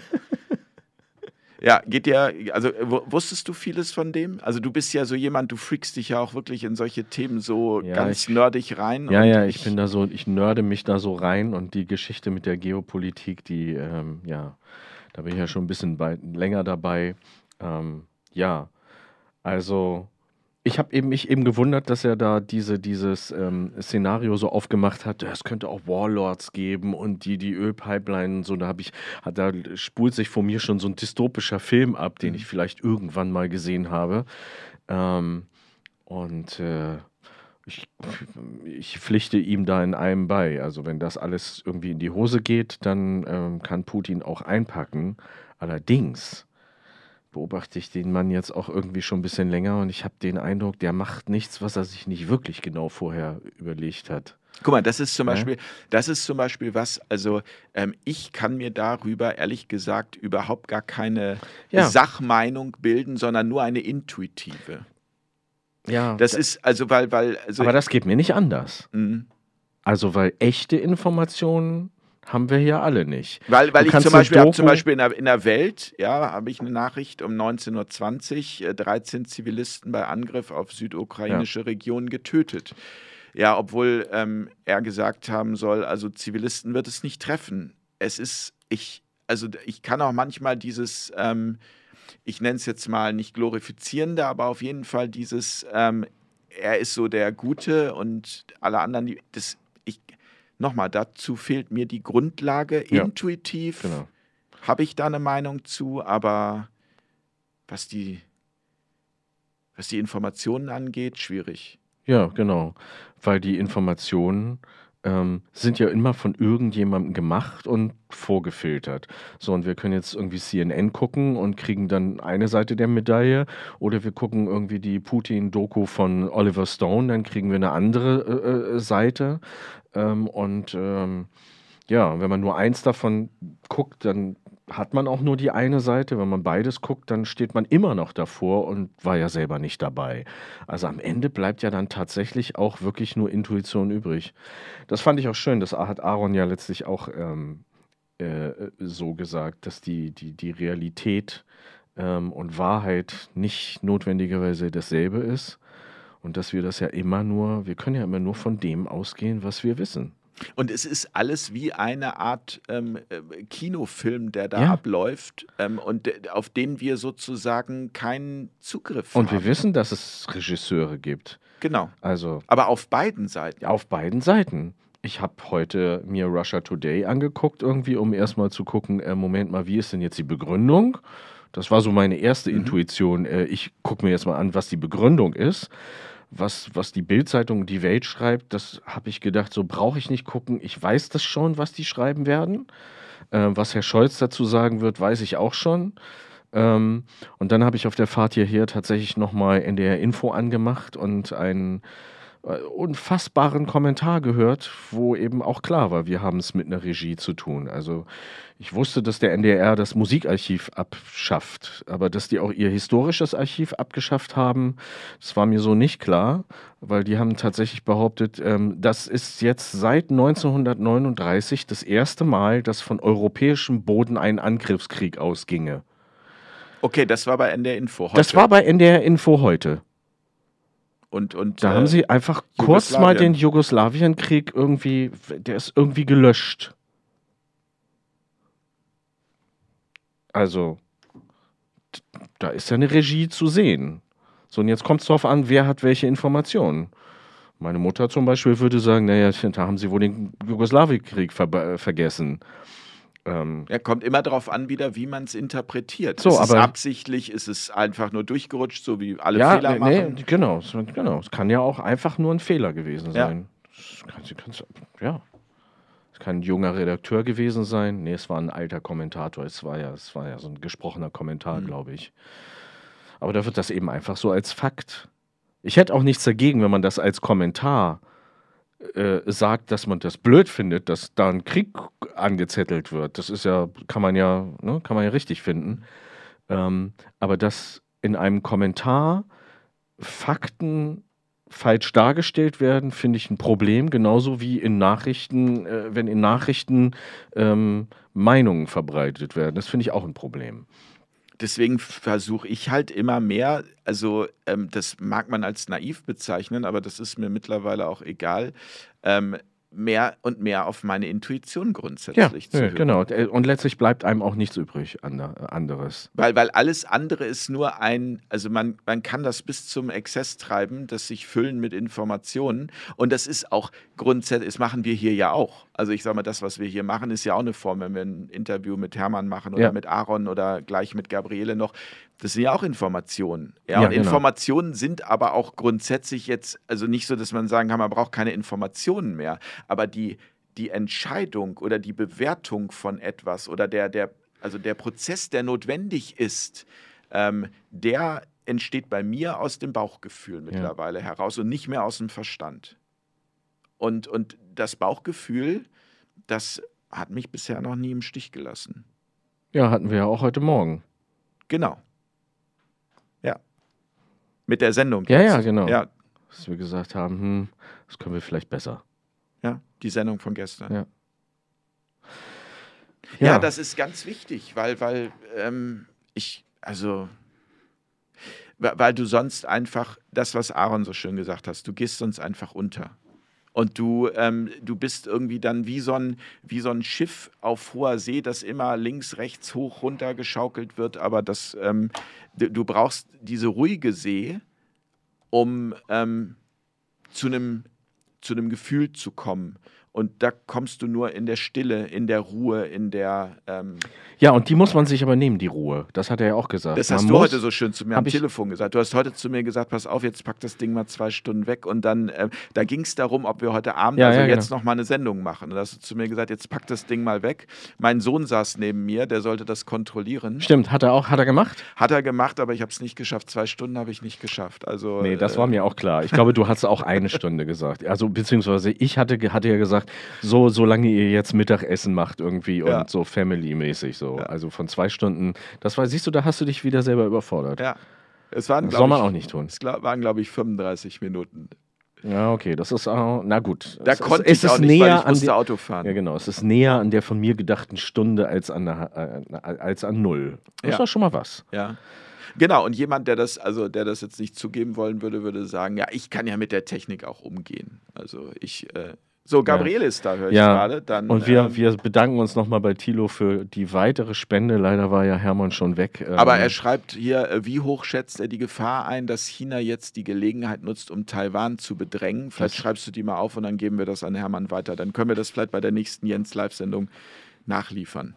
Ja, geht dir, also wusstest du vieles von dem? Also du bist ja so jemand, du freakst dich ja auch wirklich in solche Themen so ja, ganz ich, nerdig rein. Ja, ja, ich, ich, bin da so, ich nörde mich da so rein und die Geschichte mit der Geopolitik, die, ähm, ja, da bin ich ja schon ein bisschen bei, länger dabei. Ähm, ja, also ich habe eben mich eben gewundert, dass er da diese, dieses ähm, Szenario so aufgemacht hat. Es könnte auch Warlords geben und die, die Ölpipeline so. Da habe ich, da spult sich vor mir schon so ein dystopischer Film ab, den mhm. ich vielleicht irgendwann mal gesehen habe. Ähm, und äh, ich, *laughs* ich, pflichte ihm da in einem bei. Also wenn das alles irgendwie in die Hose geht, dann ähm, kann Putin auch einpacken. Allerdings beobachte ich den Mann jetzt auch irgendwie schon ein bisschen länger und ich habe den Eindruck, der macht nichts, was er sich nicht wirklich genau vorher überlegt hat. Guck mal, das ist zum? Beispiel, das ist zum Beispiel was, also ähm, ich kann mir darüber ehrlich gesagt überhaupt gar keine ja. Sachmeinung bilden, sondern nur eine intuitive. Ja. Das ist, also weil, weil. Also aber das geht mir nicht anders. Mhm. Also, weil echte Informationen haben wir hier alle nicht. Weil, weil ich zum Beispiel, zum Beispiel in der, in der Welt, ja, habe ich eine Nachricht um 19.20 Uhr, 13 Zivilisten bei Angriff auf südukrainische ja. Regionen getötet. Ja, obwohl ähm, er gesagt haben soll, also Zivilisten wird es nicht treffen. Es ist, ich, also ich kann auch manchmal dieses, ähm, ich nenne es jetzt mal nicht glorifizierende, aber auf jeden Fall dieses, ähm, er ist so der Gute und alle anderen, die, das, ich, nochmal, dazu fehlt mir die Grundlage. Ja, Intuitiv genau. habe ich da eine Meinung zu, aber was die, was die Informationen angeht, schwierig. Ja, genau. Weil die Informationen ähm, sind ja immer von irgendjemandem gemacht und vorgefiltert. So, und wir können jetzt irgendwie CNN gucken und kriegen dann eine Seite der Medaille oder wir gucken irgendwie die Putin-Doku von Oliver Stone, dann kriegen wir eine andere äh, äh Seite. Ähm, und ähm, ja, wenn man nur eins davon guckt, dann hat man auch nur die eine Seite. Wenn man beides guckt, dann steht man immer noch davor und war ja selber nicht dabei. Also am Ende bleibt ja dann tatsächlich auch wirklich nur Intuition übrig. Das fand ich auch schön. Das hat Aaron ja letztlich auch ähm, äh, so gesagt, dass die, die, die Realität ähm, und Wahrheit nicht notwendigerweise dasselbe ist. Und dass wir das ja immer nur, wir können ja immer nur von dem ausgehen, was wir wissen. Und es ist alles wie eine Art ähm, äh, Kinofilm, der da ja. abläuft ähm, und auf den wir sozusagen keinen Zugriff und haben. Und wir wissen, dass es Regisseure gibt. Genau. Also, Aber auf beiden Seiten. Auf beiden Seiten. Ich habe heute mir Russia Today angeguckt, irgendwie, um erstmal zu gucken, äh, Moment mal, wie ist denn jetzt die Begründung? Das war so meine erste mhm. Intuition. Äh, ich gucke mir jetzt mal an, was die Begründung ist was, was die Bildzeitung Die Welt schreibt, das habe ich gedacht, so brauche ich nicht gucken. Ich weiß das schon, was die schreiben werden. Äh, was Herr Scholz dazu sagen wird, weiß ich auch schon. Ähm, und dann habe ich auf der Fahrt hierher tatsächlich nochmal NDR Info angemacht und einen unfassbaren Kommentar gehört, wo eben auch klar war, wir haben es mit einer Regie zu tun. Also ich wusste, dass der NDR das Musikarchiv abschafft, aber dass die auch ihr historisches Archiv abgeschafft haben, das war mir so nicht klar, weil die haben tatsächlich behauptet, ähm, das ist jetzt seit 1939 das erste Mal, dass von europäischem Boden ein Angriffskrieg ausginge. Okay, das war bei NDR Info heute. Das war bei NDR Info heute. Und, und, da äh, haben sie einfach kurz mal den Jugoslawienkrieg irgendwie, der ist irgendwie gelöscht. Also, da ist ja eine Regie zu sehen. So, und jetzt kommt es darauf an, wer hat welche Informationen. Meine Mutter zum Beispiel würde sagen, naja, da haben sie wohl den Jugoslawienkrieg ver vergessen. Ähm, ja, kommt immer darauf an, wieder, wie man es interpretiert. So, ist aber, es absichtlich, ist es einfach nur durchgerutscht, so wie alle ja, Fehler machen? Nee, genau, genau. Es kann ja auch einfach nur ein Fehler gewesen sein. Ja. Das kann, ja kann ein junger Redakteur gewesen sein. Nee, es war ein alter Kommentator. Es war ja, es war ja so ein gesprochener Kommentar, mhm. glaube ich. Aber da wird das eben einfach so als Fakt. Ich hätte auch nichts dagegen, wenn man das als Kommentar äh, sagt, dass man das blöd findet, dass da ein Krieg angezettelt wird. Das ist ja, kann man ja, ne, kann man ja richtig finden. Ähm, aber dass in einem Kommentar Fakten falsch dargestellt werden, finde ich ein Problem, genauso wie in Nachrichten, äh, wenn in Nachrichten ähm, Meinungen verbreitet werden. Das finde ich auch ein Problem. Deswegen versuche ich halt immer mehr, also ähm, das mag man als naiv bezeichnen, aber das ist mir mittlerweile auch egal, ähm, mehr und mehr auf meine Intuition grundsätzlich ja, zu hören. Genau, äh, und letztlich bleibt einem auch nichts übrig anderes. Weil, weil alles andere ist nur ein, also man, man kann das bis zum Exzess treiben, das sich füllen mit Informationen und das ist auch grundsätzlich, das machen wir hier ja auch. Also ich sage mal, das, was wir hier machen, ist ja auch eine Form, wenn wir ein Interview mit Hermann machen oder ja. mit Aaron oder gleich mit Gabriele noch, das sind ja auch Informationen. Ja, ja und genau. Informationen sind aber auch grundsätzlich jetzt, also nicht so, dass man sagen kann, man braucht keine Informationen mehr, aber die, die Entscheidung oder die Bewertung von etwas oder der, der, also der Prozess, der notwendig ist, ähm, der entsteht bei mir aus dem Bauchgefühl mittlerweile ja. heraus und nicht mehr aus dem Verstand. Und, und das Bauchgefühl, das hat mich bisher noch nie im Stich gelassen. Ja, hatten wir ja auch heute Morgen. Genau. Mit der Sendung. Ja, jetzt. ja, genau. Ja. Dass wir gesagt haben, hm, das können wir vielleicht besser. Ja, die Sendung von gestern. Ja. Ja, ja das ist ganz wichtig, weil, weil ähm, ich, also, weil du sonst einfach, das, was Aaron so schön gesagt hast, du gehst sonst einfach unter. Und du, ähm, du bist irgendwie dann wie so, ein, wie so ein Schiff auf hoher See, das immer links, rechts, hoch, runter geschaukelt wird. Aber das, ähm, du brauchst diese ruhige See, um ähm, zu einem zu einem Gefühl zu kommen. Und da kommst du nur in der Stille, in der Ruhe, in der. Ähm ja, und die muss man sich aber nehmen, die Ruhe. Das hat er ja auch gesagt. Das hast man du heute so schön zu mir am Telefon gesagt. Du hast heute zu mir gesagt: Pass auf, jetzt pack das Ding mal zwei Stunden weg. Und dann, äh, da ging es darum, ob wir heute Abend, ja, also ja, jetzt genau. noch mal eine Sendung machen. Und da hast du zu mir gesagt: Jetzt pack das Ding mal weg. Mein Sohn saß neben mir, der sollte das kontrollieren. Stimmt, hat er auch, hat er gemacht? Hat er gemacht, aber ich habe es nicht geschafft. Zwei Stunden habe ich nicht geschafft. Also, nee, das äh, war mir auch klar. Ich glaube, du hast auch eine Stunde gesagt. Also, beziehungsweise ich hatte, hatte ja gesagt, so, so solange ihr jetzt Mittagessen macht irgendwie ja. und so Family-mäßig so. Ja. Also von zwei Stunden. Das war, siehst du, da hast du dich wieder selber überfordert. Ja. Es waren, das soll man ich, auch nicht tun. Es waren, glaube ich, 35 Minuten. Ja, okay, das ist, uh, na gut. Da es, konnte es, ich auch nicht, näher weil ich musste Auto fahren. Ja, genau, es ist näher an der von mir gedachten Stunde als an, der, äh, als an null. Das ja. war schon mal was. Ja. Genau, und jemand, der das, also der das jetzt nicht zugeben wollen würde, würde sagen, ja, ich kann ja mit der Technik auch umgehen. Also ich, äh, so, Gabriele ja. ist da, höre ich ja. gerade. Dann, und wir, ähm, wir bedanken uns nochmal bei Thilo für die weitere Spende. Leider war ja Hermann schon weg. Aber ähm, er schreibt hier, äh, wie hoch schätzt er die Gefahr ein, dass China jetzt die Gelegenheit nutzt, um Taiwan zu bedrängen? Vielleicht schreibst du die mal auf und dann geben wir das an Hermann weiter. Dann können wir das vielleicht bei der nächsten Jens-Live-Sendung nachliefern.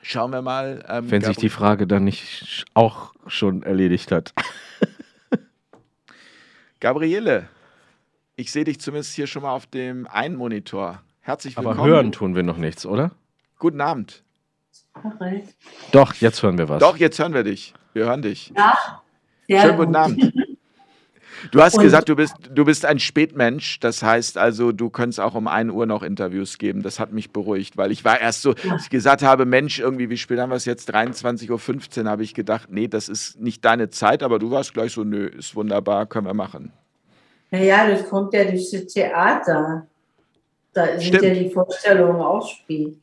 Schauen wir mal. Ähm, Wenn sich die Frage dann nicht auch schon erledigt hat. Gabriele, ich sehe dich zumindest hier schon mal auf dem einen Monitor. Herzlich willkommen. Aber hören tun wir noch nichts, oder? Guten Abend. Doch, jetzt hören wir was. Doch, jetzt hören wir dich. Wir hören dich. Ja. Sehr Schönen guten Abend. Du hast Und gesagt, du bist, du bist ein Spätmensch. Das heißt also, du könntest auch um 1 Uhr noch Interviews geben. Das hat mich beruhigt, weil ich war erst so, ja. ich gesagt habe, Mensch, irgendwie, wie spät haben wir es jetzt? 23.15 Uhr habe ich gedacht, nee, das ist nicht deine Zeit, aber du warst gleich so, nö, ist wunderbar, können wir machen. Naja, das kommt ja durch das Theater. Da sind ja die Vorstellungen auch spät.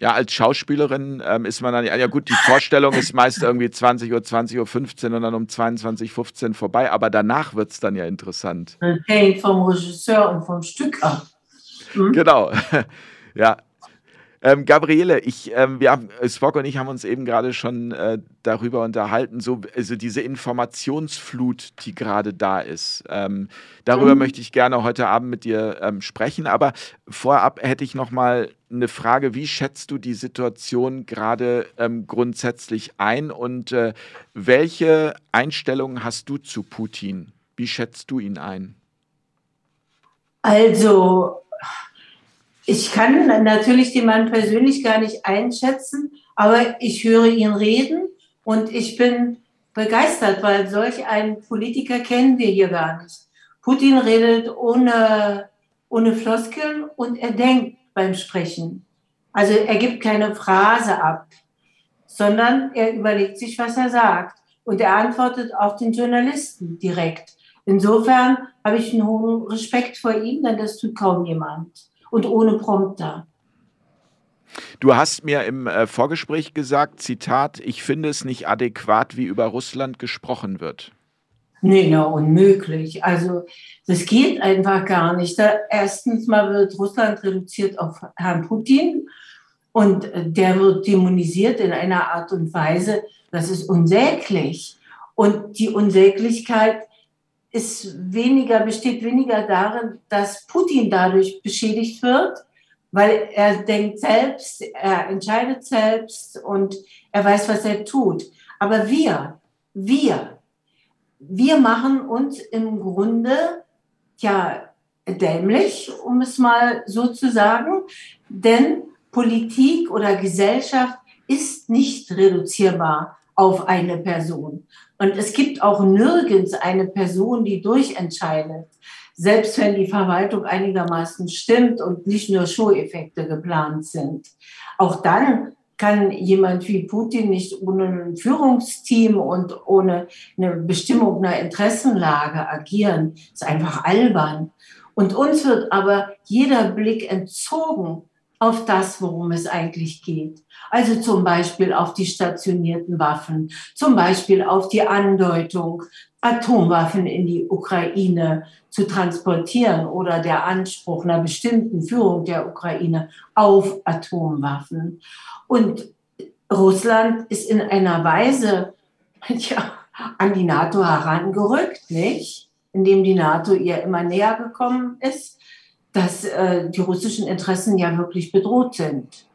Ja, als Schauspielerin ähm, ist man dann, ja gut, die Vorstellung ist meist irgendwie 20 Uhr, 20 Uhr 15 und dann um 22.15 Uhr vorbei, aber danach wird es dann ja interessant. Hängt vom Regisseur und vom Stück ab. Hm? Genau. *laughs* ja, ähm, Gabriele, ich, ähm, wir haben, äh, Spock und ich haben uns eben gerade schon äh, darüber unterhalten, so, also diese Informationsflut, die gerade da ist. Ähm, darüber mhm. möchte ich gerne heute Abend mit dir ähm, sprechen. Aber vorab hätte ich noch mal eine Frage: Wie schätzt du die Situation gerade ähm, grundsätzlich ein und äh, welche Einstellungen hast du zu Putin? Wie schätzt du ihn ein? Also ich kann natürlich den Mann persönlich gar nicht einschätzen, aber ich höre ihn reden und ich bin begeistert, weil solch einen Politiker kennen wir hier gar nicht. Putin redet ohne, ohne Floskeln und er denkt beim Sprechen. Also er gibt keine Phrase ab, sondern er überlegt sich, was er sagt. Und er antwortet auch den Journalisten direkt. Insofern habe ich einen hohen Respekt vor ihm, denn das tut kaum jemand. Und ohne Prompter. Du hast mir im äh, Vorgespräch gesagt, Zitat, ich finde es nicht adäquat, wie über Russland gesprochen wird. Nee, na, unmöglich. Also, das geht einfach gar nicht. Da, erstens mal wird Russland reduziert auf Herrn Putin und äh, der wird dämonisiert in einer Art und Weise, das ist unsäglich. Und die Unsäglichkeit ist weniger, besteht weniger darin, dass Putin dadurch beschädigt wird, weil er denkt selbst, er entscheidet selbst und er weiß, was er tut. Aber wir, wir, wir machen uns im Grunde ja dämlich, um es mal so zu sagen, denn Politik oder Gesellschaft ist nicht reduzierbar auf eine Person. Und es gibt auch nirgends eine Person, die durchentscheidet. Selbst wenn die Verwaltung einigermaßen stimmt und nicht nur Show-Effekte geplant sind. Auch dann kann jemand wie Putin nicht ohne ein Führungsteam und ohne eine Bestimmung einer Interessenlage agieren. Das ist einfach albern. Und uns wird aber jeder Blick entzogen auf das, worum es eigentlich geht. Also zum Beispiel auf die stationierten Waffen, zum Beispiel auf die Andeutung, Atomwaffen in die Ukraine zu transportieren oder der Anspruch einer bestimmten Führung der Ukraine auf Atomwaffen. Und Russland ist in einer Weise *laughs* ja, an die NATO herangerückt, nicht? Indem die NATO ihr immer näher gekommen ist dass äh, die russischen Interessen ja wirklich bedroht sind.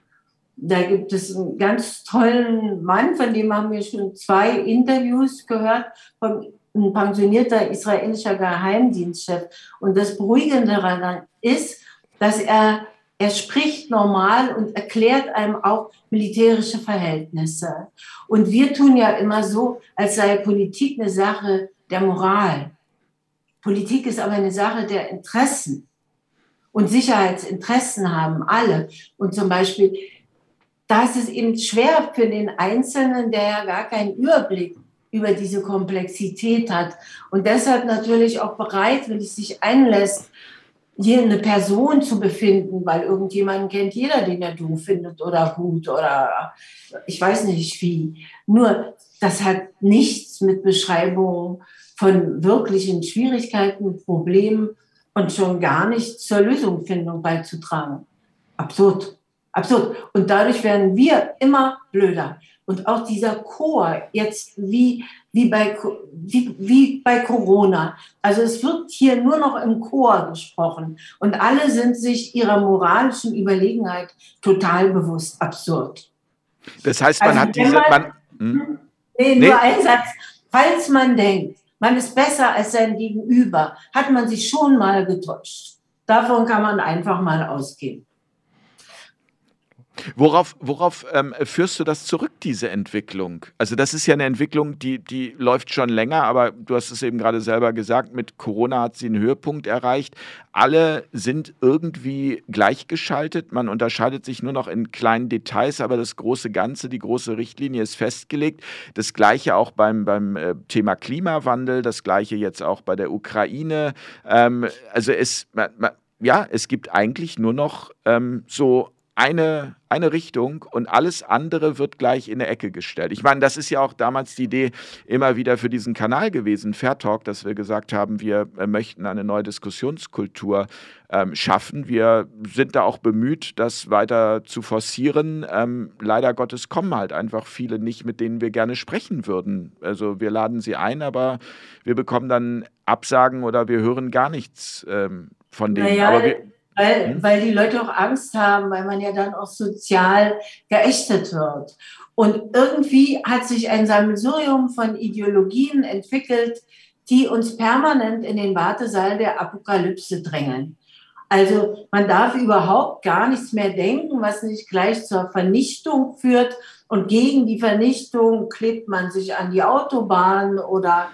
Da gibt es einen ganz tollen Mann, von dem haben wir schon zwei Interviews gehört, von ein pensionierter israelischer Geheimdienstchef. Und das Beruhigende daran ist, dass er, er spricht normal und erklärt einem auch militärische Verhältnisse. Und wir tun ja immer so, als sei Politik eine Sache der Moral. Politik ist aber eine Sache der Interessen und Sicherheitsinteressen haben, alle. Und zum Beispiel, da ist eben schwer für den Einzelnen, der ja gar keinen Überblick über diese Komplexität hat und deshalb natürlich auch bereit, wenn es sich einlässt, hier eine Person zu befinden, weil irgendjemanden kennt jeder, den er du findet oder gut oder ich weiß nicht wie. Nur das hat nichts mit Beschreibungen von wirklichen Schwierigkeiten, Problemen und schon gar nicht zur Lösungsfindung beizutragen. Absurd, absurd. Und dadurch werden wir immer blöder. Und auch dieser Chor jetzt wie, wie, bei, wie, wie bei Corona. Also es wird hier nur noch im Chor gesprochen. Und alle sind sich ihrer moralischen Überlegenheit total bewusst. Absurd. Das heißt, man also hat diese... Man, hm? Nee, nur nee. ein Satz. Falls man denkt, man ist besser als sein Gegenüber, hat man sich schon mal getäuscht. Davon kann man einfach mal ausgehen. Worauf, worauf ähm, führst du das zurück, diese Entwicklung? Also das ist ja eine Entwicklung, die, die läuft schon länger, aber du hast es eben gerade selber gesagt, mit Corona hat sie einen Höhepunkt erreicht. Alle sind irgendwie gleichgeschaltet, man unterscheidet sich nur noch in kleinen Details, aber das große Ganze, die große Richtlinie ist festgelegt. Das gleiche auch beim, beim äh, Thema Klimawandel, das gleiche jetzt auch bei der Ukraine. Ähm, also es, ja, es gibt eigentlich nur noch ähm, so eine, eine Richtung und alles andere wird gleich in eine Ecke gestellt. Ich meine, das ist ja auch damals die Idee immer wieder für diesen Kanal gewesen, Fair Talk, dass wir gesagt haben, wir äh, möchten eine neue Diskussionskultur ähm, schaffen. Wir sind da auch bemüht, das weiter zu forcieren. Ähm, leider Gottes kommen halt einfach viele nicht, mit denen wir gerne sprechen würden. Also wir laden sie ein, aber wir bekommen dann Absagen oder wir hören gar nichts ähm, von denen. Naja, aber wir, weil, mhm. weil die Leute auch Angst haben, weil man ja dann auch sozial geächtet wird. Und irgendwie hat sich ein Sammelsurium von Ideologien entwickelt, die uns permanent in den Wartesaal der Apokalypse drängen. Also man darf überhaupt gar nichts mehr denken, was nicht gleich zur Vernichtung führt. Und gegen die Vernichtung klebt man sich an die Autobahn oder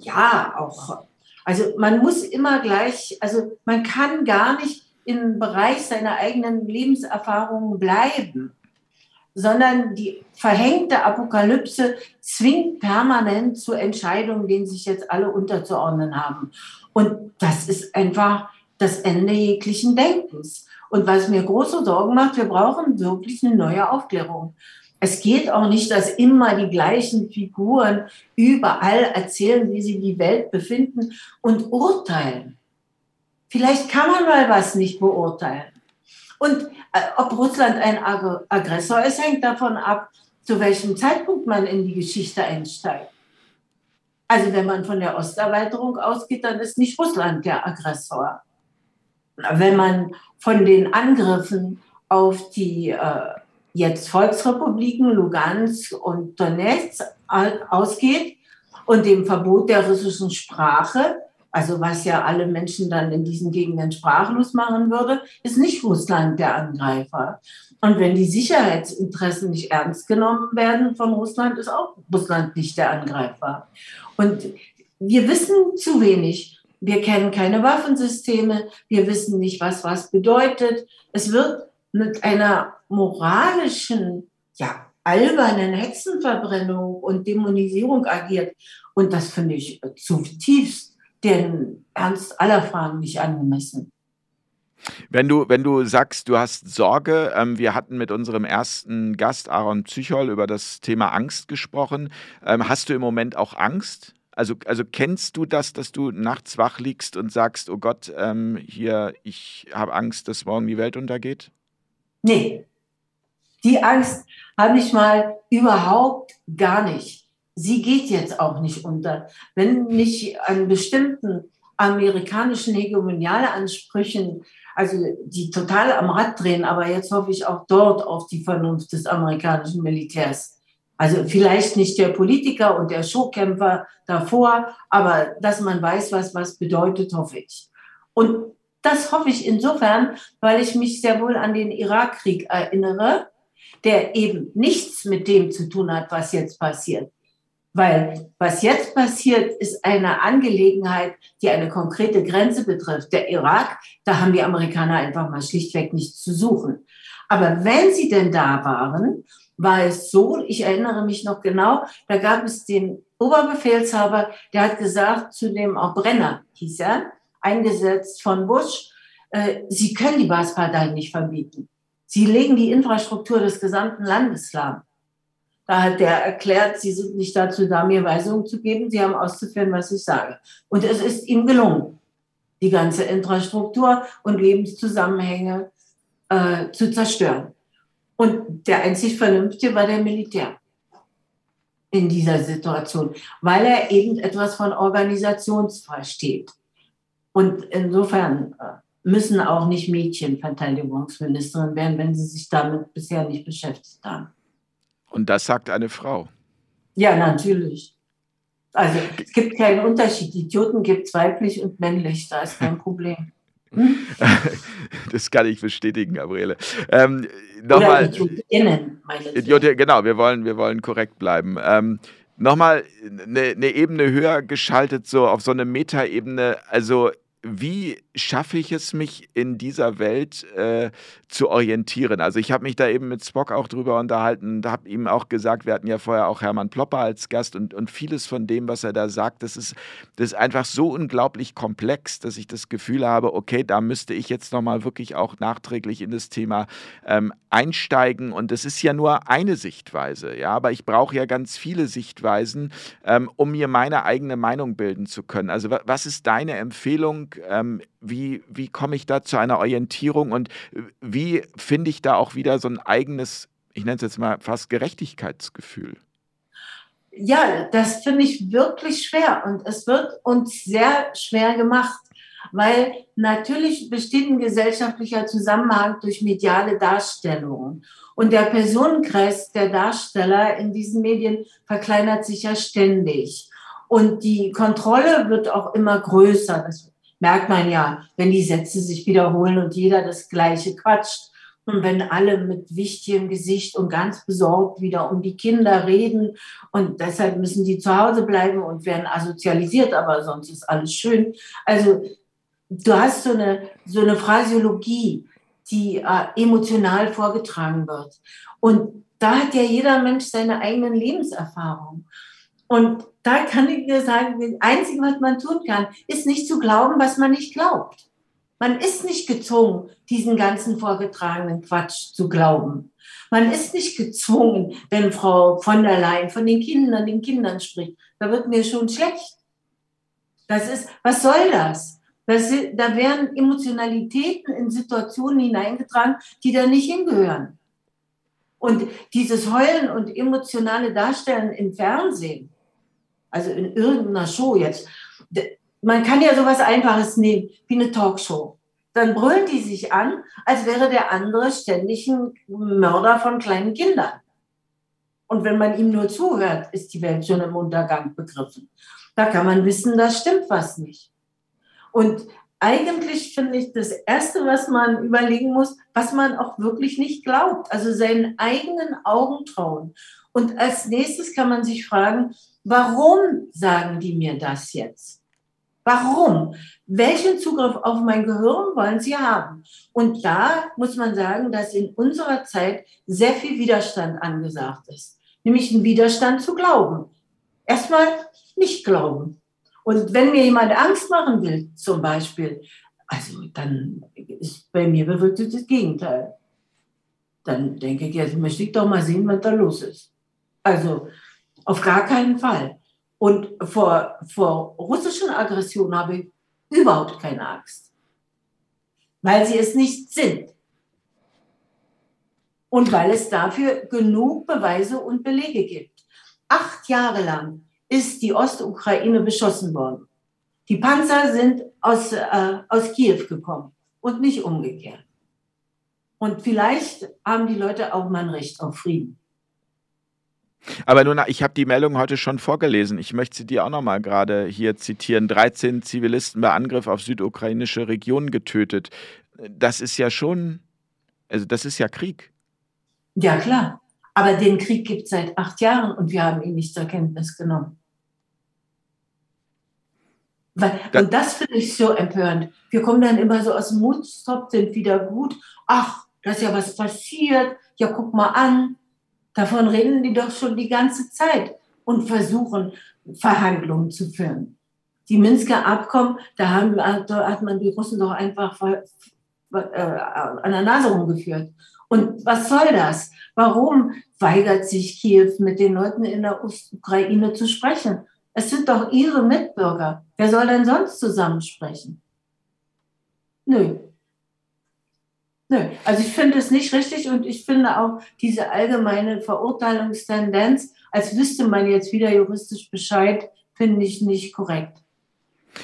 ja, auch. Also man muss immer gleich, also man kann gar nicht im Bereich seiner eigenen Lebenserfahrungen bleiben, sondern die verhängte Apokalypse zwingt permanent zu Entscheidungen, denen sich jetzt alle unterzuordnen haben. Und das ist einfach das Ende jeglichen Denkens. Und was mir große Sorgen macht, wir brauchen wirklich eine neue Aufklärung. Es geht auch nicht, dass immer die gleichen Figuren überall erzählen, wie sie die Welt befinden und urteilen. Vielleicht kann man mal was nicht beurteilen. Und äh, ob Russland ein Ag Aggressor ist, hängt davon ab, zu welchem Zeitpunkt man in die Geschichte einsteigt. Also wenn man von der Osterweiterung ausgeht, dann ist nicht Russland der Aggressor. Wenn man von den Angriffen auf die äh, jetzt Volksrepubliken Lugansk und Donetsk ausgeht und dem Verbot der russischen Sprache, also was ja alle Menschen dann in diesen Gegenden sprachlos machen würde, ist nicht Russland der Angreifer. Und wenn die Sicherheitsinteressen nicht ernst genommen werden von Russland, ist auch Russland nicht der Angreifer. Und wir wissen zu wenig. Wir kennen keine Waffensysteme. Wir wissen nicht, was was bedeutet. Es wird mit einer moralischen, ja, albernen Hexenverbrennung und Dämonisierung agiert. Und das finde ich zutiefst den Ernst aller Fragen nicht angemessen. Wenn du, wenn du sagst, du hast Sorge, ähm, wir hatten mit unserem ersten Gast Aaron Psychol über das Thema Angst gesprochen. Ähm, hast du im Moment auch Angst? Also, also kennst du das, dass du nachts wach liegst und sagst, oh Gott, ähm, hier, ich habe Angst, dass morgen die Welt untergeht? Nee, die Angst habe ich mal überhaupt gar nicht. Sie geht jetzt auch nicht unter. Wenn nicht an bestimmten amerikanischen Hegemonialansprüchen, also die total am Rad drehen, aber jetzt hoffe ich auch dort auf die Vernunft des amerikanischen Militärs. Also vielleicht nicht der Politiker und der Showkämpfer davor, aber dass man weiß, was was bedeutet, hoffe ich. Und das hoffe ich insofern, weil ich mich sehr wohl an den Irakkrieg erinnere, der eben nichts mit dem zu tun hat, was jetzt passiert. Weil was jetzt passiert, ist eine Angelegenheit, die eine konkrete Grenze betrifft. Der Irak, da haben die Amerikaner einfach mal schlichtweg nichts zu suchen. Aber wenn sie denn da waren, war es so, ich erinnere mich noch genau, da gab es den Oberbefehlshaber, der hat gesagt, zu dem auch Brenner hieß er, eingesetzt von Bush, äh, Sie können die Baasparteien nicht verbieten. Sie legen die Infrastruktur des gesamten Landes lahm. Da hat der erklärt, Sie sind nicht dazu da, mir Weisungen zu geben, Sie haben auszuführen, was ich sage. Und es ist ihm gelungen, die ganze Infrastruktur und Lebenszusammenhänge äh, zu zerstören. Und der einzig Vernünftige war der Militär in dieser Situation, weil er eben etwas von Organisationsversteht. Und insofern äh, müssen auch nicht Mädchen Verteidigungsministerin werden, wenn sie sich damit bisher nicht beschäftigt haben. Und das sagt eine Frau. Ja, natürlich. Also es gibt keinen Unterschied. Idioten gibt es weiblich und männlich, da ist kein Problem. Hm? *laughs* Das kann ich bestätigen, Gabriele. Ähm, Nochmal. Idiotinnen, meine Idiotin, genau, wir wollen, wir wollen korrekt bleiben. Ähm, Nochmal eine ne Ebene höher geschaltet, so auf so eine Metaebene. Also wie schaffe ich es, mich in dieser Welt äh, zu orientieren? Also ich habe mich da eben mit Spock auch drüber unterhalten und habe ihm auch gesagt, wir hatten ja vorher auch Hermann Plopper als Gast und, und vieles von dem, was er da sagt, das ist, das ist einfach so unglaublich komplex, dass ich das Gefühl habe, okay, da müsste ich jetzt nochmal wirklich auch nachträglich in das Thema ähm, einsteigen und das ist ja nur eine Sichtweise, ja, aber ich brauche ja ganz viele Sichtweisen, ähm, um mir meine eigene Meinung bilden zu können. Also was ist deine Empfehlung? Ähm, wie, wie komme ich da zu einer Orientierung und wie finde ich da auch wieder so ein eigenes, ich nenne es jetzt mal fast Gerechtigkeitsgefühl? Ja, das finde ich wirklich schwer und es wird uns sehr schwer gemacht, weil natürlich besteht ein gesellschaftlicher Zusammenhang durch mediale Darstellungen. Und der Personenkreis der Darsteller in diesen Medien verkleinert sich ja ständig. Und die Kontrolle wird auch immer größer. Das merkt man ja, wenn die Sätze sich wiederholen und jeder das Gleiche quatscht. Und wenn alle mit wichtigem Gesicht und ganz besorgt wieder um die Kinder reden und deshalb müssen die zu Hause bleiben und werden asozialisiert, aber sonst ist alles schön. Also du hast so eine, so eine Phrasiologie, die äh, emotional vorgetragen wird. Und da hat ja jeder Mensch seine eigenen Lebenserfahrungen. Und da kann ich dir sagen, das Einzige, was man tun kann, ist nicht zu glauben, was man nicht glaubt. Man ist nicht gezwungen, diesen ganzen vorgetragenen Quatsch zu glauben. Man ist nicht gezwungen, wenn Frau von der Leyen von den Kindern, den Kindern spricht. Da wird mir schon schlecht. Das ist, was soll das? das da werden Emotionalitäten in Situationen hineingetragen, die da nicht hingehören. Und dieses Heulen und emotionale Darstellen im Fernsehen, also in irgendeiner Show jetzt, man kann ja sowas Einfaches nehmen, wie eine Talkshow. Dann brüllen die sich an, als wäre der andere ständig ein Mörder von kleinen Kindern. Und wenn man ihm nur zuhört, ist die Welt schon im Untergang begriffen. Da kann man wissen, da stimmt was nicht. Und eigentlich finde ich das Erste, was man überlegen muss, was man auch wirklich nicht glaubt. Also seinen eigenen Augen trauen. Und als nächstes kann man sich fragen, warum sagen die mir das jetzt? Warum? Welchen Zugriff auf mein Gehirn wollen sie haben? Und da muss man sagen, dass in unserer Zeit sehr viel Widerstand angesagt ist. Nämlich ein Widerstand zu glauben. Erstmal nicht glauben. Und wenn mir jemand Angst machen will, zum Beispiel, also dann ist bei mir bewirkt das Gegenteil. Dann denke ich, jetzt möchte ich doch mal sehen, was da los ist. Also auf gar keinen Fall. Und vor, vor russischen Aggressionen habe ich überhaupt keine Angst, weil sie es nicht sind. Und weil es dafür genug Beweise und Belege gibt. Acht Jahre lang ist die Ostukraine beschossen worden. Die Panzer sind aus, äh, aus Kiew gekommen und nicht umgekehrt. Und vielleicht haben die Leute auch mal ein Recht auf Frieden. Aber nun, ich habe die Meldung heute schon vorgelesen. Ich möchte sie dir auch noch mal gerade hier zitieren. 13 Zivilisten bei Angriff auf südukrainische Regionen getötet. Das ist ja schon, also das ist ja Krieg. Ja, klar. Aber den Krieg gibt es seit acht Jahren und wir haben ihn nicht zur Kenntnis genommen. Weil, da, und das finde ich so empörend. Wir kommen dann immer so aus dem Mundstop, sind wieder gut. Ach, da ist ja was passiert. Ja, guck mal an. Davon reden die doch schon die ganze Zeit und versuchen, Verhandlungen zu führen. Die Minsker Abkommen, da, haben, da hat man die Russen doch einfach äh, an der Nase rumgeführt. Und was soll das? Warum weigert sich Kiew mit den Leuten in der Ukraine zu sprechen? Es sind doch ihre Mitbürger. Wer soll denn sonst zusammensprechen? Nö. Nö. Also ich finde es nicht richtig und ich finde auch diese allgemeine Verurteilungstendenz, als wüsste man jetzt wieder juristisch Bescheid, finde ich nicht korrekt.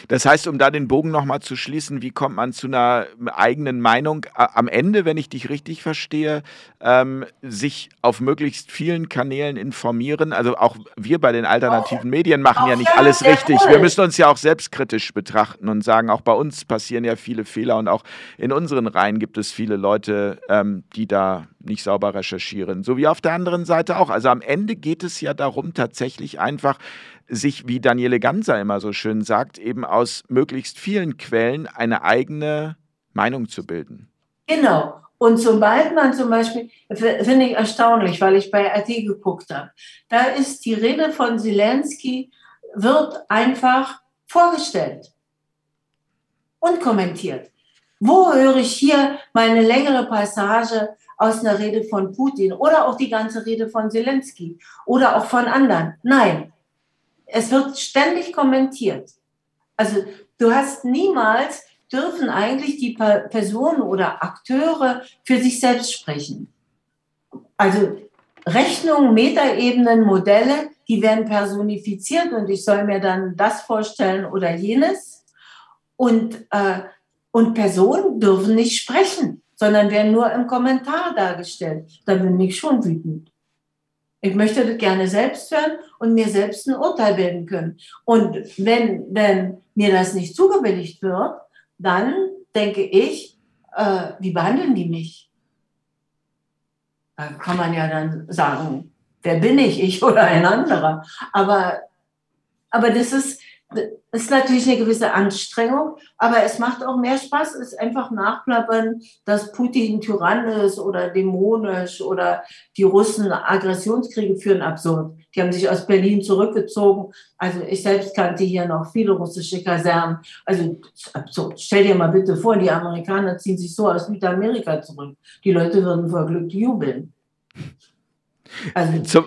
Das heißt, um da den Bogen nochmal zu schließen, wie kommt man zu einer eigenen Meinung? Am Ende, wenn ich dich richtig verstehe, ähm, sich auf möglichst vielen Kanälen informieren. Also auch wir bei den alternativen Medien machen ja nicht alles richtig. Wir müssen uns ja auch selbstkritisch betrachten und sagen, auch bei uns passieren ja viele Fehler und auch in unseren Reihen gibt es viele Leute, ähm, die da nicht sauber recherchieren. So wie auf der anderen Seite auch. Also am Ende geht es ja darum, tatsächlich einfach sich, wie Daniele Ganser immer so schön sagt, eben aus möglichst vielen Quellen eine eigene Meinung zu bilden. Genau. Und sobald man zum Beispiel, finde ich erstaunlich, weil ich bei RT geguckt habe, da ist die Rede von Zelensky, wird einfach vorgestellt und kommentiert. Wo höre ich hier meine längere Passage aus einer Rede von Putin oder auch die ganze Rede von Zelensky oder auch von anderen? Nein, es wird ständig kommentiert. Also du hast niemals, dürfen eigentlich die Personen oder Akteure für sich selbst sprechen. Also Rechnungen, Metaebenen, Modelle, die werden personifiziert und ich soll mir dann das vorstellen oder jenes. Und, äh, und Personen dürfen nicht sprechen, sondern werden nur im Kommentar dargestellt. Da bin ich schon wütend. Ich möchte das gerne selbst hören und mir selbst ein Urteil bilden können. Und wenn, wenn mir das nicht zugebilligt wird, dann denke ich, äh, wie behandeln die mich? Da kann man ja dann sagen, wer bin ich, ich oder ein anderer. Aber, aber das ist, ist natürlich eine gewisse Anstrengung, aber es macht auch mehr Spaß, es einfach nachplappern, dass Putin Tyrann ist oder dämonisch oder die Russen Aggressionskriege führen absurd. Die haben sich aus Berlin zurückgezogen. Also ich selbst kannte hier noch viele russische Kasernen. Also absurd. Stell dir mal bitte vor, die Amerikaner ziehen sich so aus Südamerika zurück. Die Leute würden vor Glück jubeln. Also, zum,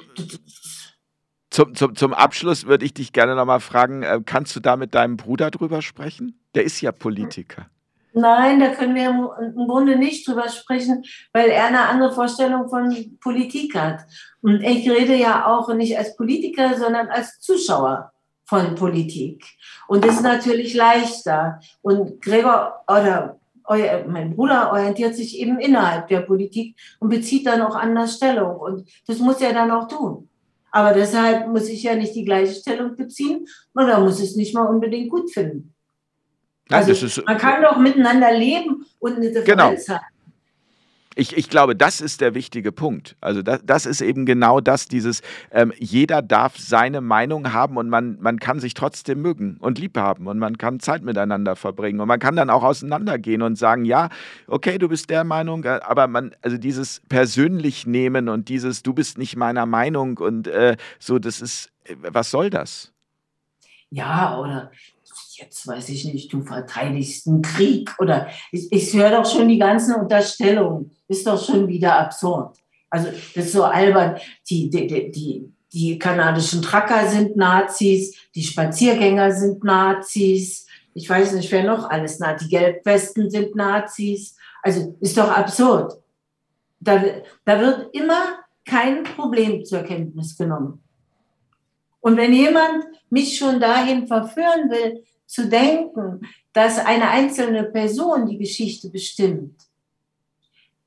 zum, zum, zum Abschluss würde ich dich gerne nochmal fragen, äh, kannst du da mit deinem Bruder drüber sprechen? Der ist ja Politiker. Nein, da können wir im Grunde nicht drüber sprechen, weil er eine andere Vorstellung von Politik hat. Und ich rede ja auch nicht als Politiker, sondern als Zuschauer von Politik. Und das ist natürlich leichter. Und Gregor oder euer, mein Bruder orientiert sich eben innerhalb der Politik und bezieht dann auch anders Stellung. Und das muss er dann auch tun. Aber deshalb muss ich ja nicht die gleiche Stellung beziehen oder muss es nicht mal unbedingt gut finden. Nein, also, man kann doch miteinander leben und eine Differenz genau. haben ich, ich glaube, das ist der wichtige Punkt. Also das, das ist eben genau das, dieses, ähm, jeder darf seine Meinung haben und man, man kann sich trotzdem mögen und lieb haben und man kann Zeit miteinander verbringen und man kann dann auch auseinandergehen und sagen, ja, okay, du bist der Meinung, äh, aber man, also dieses persönlich nehmen und dieses, du bist nicht meiner Meinung und äh, so, das ist, äh, was soll das? Ja, oder jetzt weiß ich nicht, du verteidigst einen Krieg oder ich, ich höre doch schon die ganzen Unterstellungen, ist doch schon wieder absurd. Also das ist so albern, die, die, die, die kanadischen Tracker sind Nazis, die Spaziergänger sind Nazis, ich weiß nicht, wer noch alles, die Gelbwesten sind Nazis, also ist doch absurd. Da, da wird immer kein Problem zur Kenntnis genommen. Und wenn jemand mich schon dahin verführen will, zu denken, dass eine einzelne Person die Geschichte bestimmt,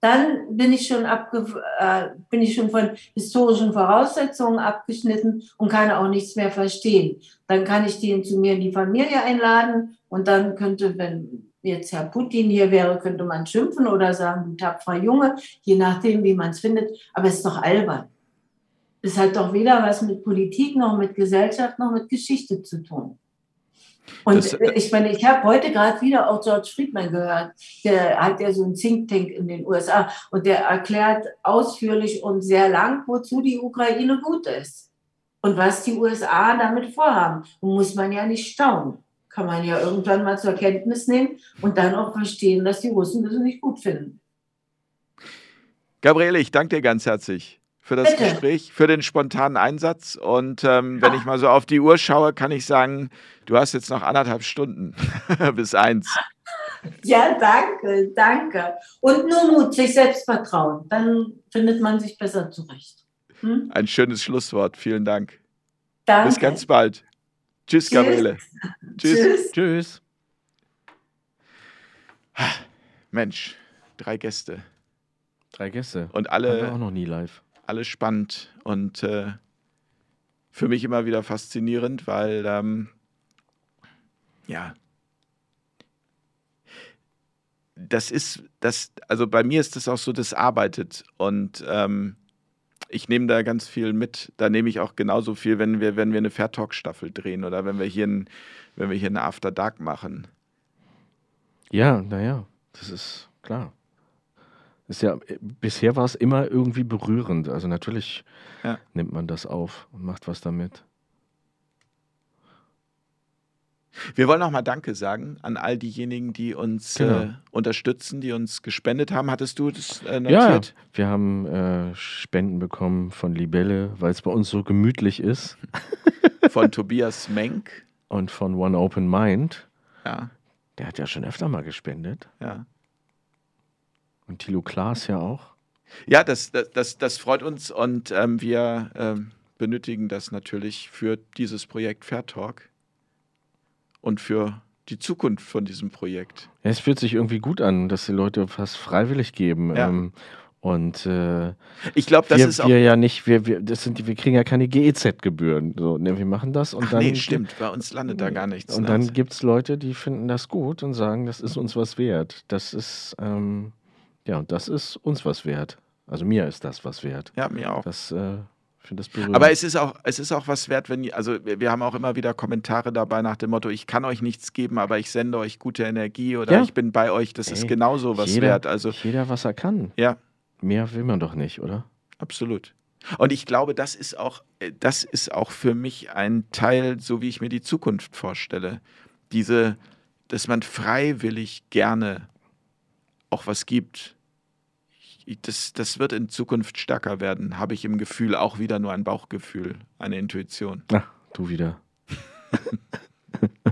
dann bin ich schon, abge äh, bin ich schon von historischen Voraussetzungen abgeschnitten und kann auch nichts mehr verstehen. Dann kann ich den zu mir in die Familie einladen und dann könnte, wenn jetzt Herr Putin hier wäre, könnte man schimpfen oder sagen, du tapferer Junge, je nachdem, wie man es findet. Aber es ist doch albern. Es hat doch weder was mit Politik noch mit Gesellschaft noch mit Geschichte zu tun. Und das, ich meine, ich habe heute gerade wieder auch George Friedman gehört. Der hat ja so einen Think Tank in den USA und der erklärt ausführlich und sehr lang, wozu die Ukraine gut ist und was die USA damit vorhaben. Und muss man ja nicht staunen. Kann man ja irgendwann mal zur Kenntnis nehmen und dann auch verstehen, dass die Russen das nicht gut finden. Gabriele, ich danke dir ganz herzlich für das Bitte. Gespräch, für den spontanen Einsatz. Und ähm, wenn ich mal so auf die Uhr schaue, kann ich sagen, du hast jetzt noch anderthalb Stunden *laughs* bis eins. Ja, danke, danke. Und nur Mut, sich selbst vertrauen. Dann findet man sich besser zurecht. Hm? Ein schönes Schlusswort. Vielen Dank. Danke. Bis ganz bald. Tschüss, Tschüss. Gabriele. *laughs* Tschüss. Tschüss. Tschüss. Mensch, drei Gäste. Drei Gäste. Und alle. auch noch nie live alles spannend und äh, für mich immer wieder faszinierend, weil ähm, ja, das ist, das, also bei mir ist das auch so, das arbeitet und ähm, ich nehme da ganz viel mit. Da nehme ich auch genauso viel, wenn wir, wenn wir eine Fair Talk Staffel drehen oder wenn wir hier ein, wenn wir hier eine After Dark machen. Ja, naja, das ist klar. Ist ja, bisher war es immer irgendwie berührend. Also natürlich ja. nimmt man das auf und macht was damit. Wir wollen auch mal Danke sagen an all diejenigen, die uns genau. äh, unterstützen, die uns gespendet haben. Hattest du das äh, notiert? Ja, wir haben äh, Spenden bekommen von Libelle, weil es bei uns so gemütlich ist. *laughs* von Tobias Menk. Und von One Open Mind. Ja. Der hat ja schon öfter mal gespendet. Ja. Und Thilo Klaas ja auch. Ja, das, das, das freut uns und ähm, wir ähm, benötigen das natürlich für dieses Projekt Fair Talk und für die Zukunft von diesem Projekt. Ja, es fühlt sich irgendwie gut an, dass die Leute was freiwillig geben. Ja. Ähm, und äh, ich glaube, das wir, ist auch. Wir ja nicht, wir, wir, das sind, wir kriegen ja keine GEZ-Gebühren. So, ne, wir machen das und Ach, dann. Nee, stimmt, bei uns landet da gar nichts. Und dann gibt es Leute, die finden das gut und sagen, das ist uns was wert. Das ist, ähm, ja, und das ist uns was wert. Also mir ist das was wert. Ja, mir auch. Das äh, finde das berührend. Aber es ist auch, es ist auch was wert, wenn, also wir, wir haben auch immer wieder Kommentare dabei nach dem Motto, ich kann euch nichts geben, aber ich sende euch gute Energie oder Ja. ich bin bei euch. Das ist Ey, genauso was jeder, wert. Also jeder, was er kann. ja, Mehr will man doch nicht, oder? absolut. Und ich glaube, das ist auch, äh, das ist auch für mich ein Teil, so wie ich mir die Zukunft vorstelle. Diese, dass man freiwillig gerne auch was gibt. Das, das wird in Zukunft stärker werden, habe ich im Gefühl, auch wieder nur ein Bauchgefühl, eine Intuition. Ach, du wieder. *laughs*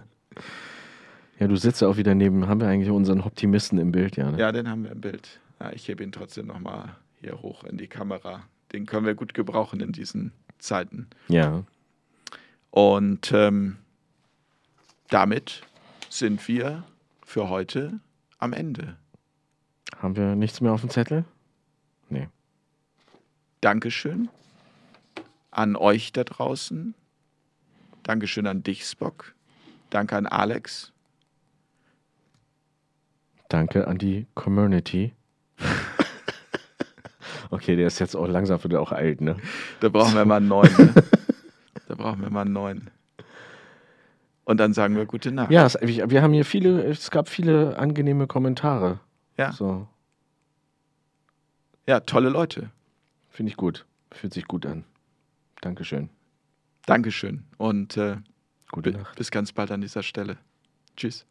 ja, du sitzt ja auch wieder neben, haben wir eigentlich unseren Optimisten im Bild, ja? Ne? Ja, den haben wir im Bild. Ja, ich hebe ihn trotzdem nochmal hier hoch in die Kamera. Den können wir gut gebrauchen in diesen Zeiten. ja. Und ähm, damit sind wir für heute am Ende. Haben wir nichts mehr auf dem Zettel? Dankeschön an euch da draußen. Dankeschön an dich, Spock. Danke an Alex. Danke an die Community. *laughs* okay, der ist jetzt auch langsam wieder auch alt, ne? Da brauchen wir mal einen neuen. Ne? *laughs* Da brauchen wir mal einen neuen. Und dann sagen wir gute Nacht. Ja, es, wir haben hier viele, es gab viele angenehme Kommentare. Ja. So, ja tolle Leute. finde ich gut. Fühlt sich gut an. Dankeschön. Dankeschön. Und äh, Gute Nacht. bis ganz bald an dieser Stelle. Tschüss.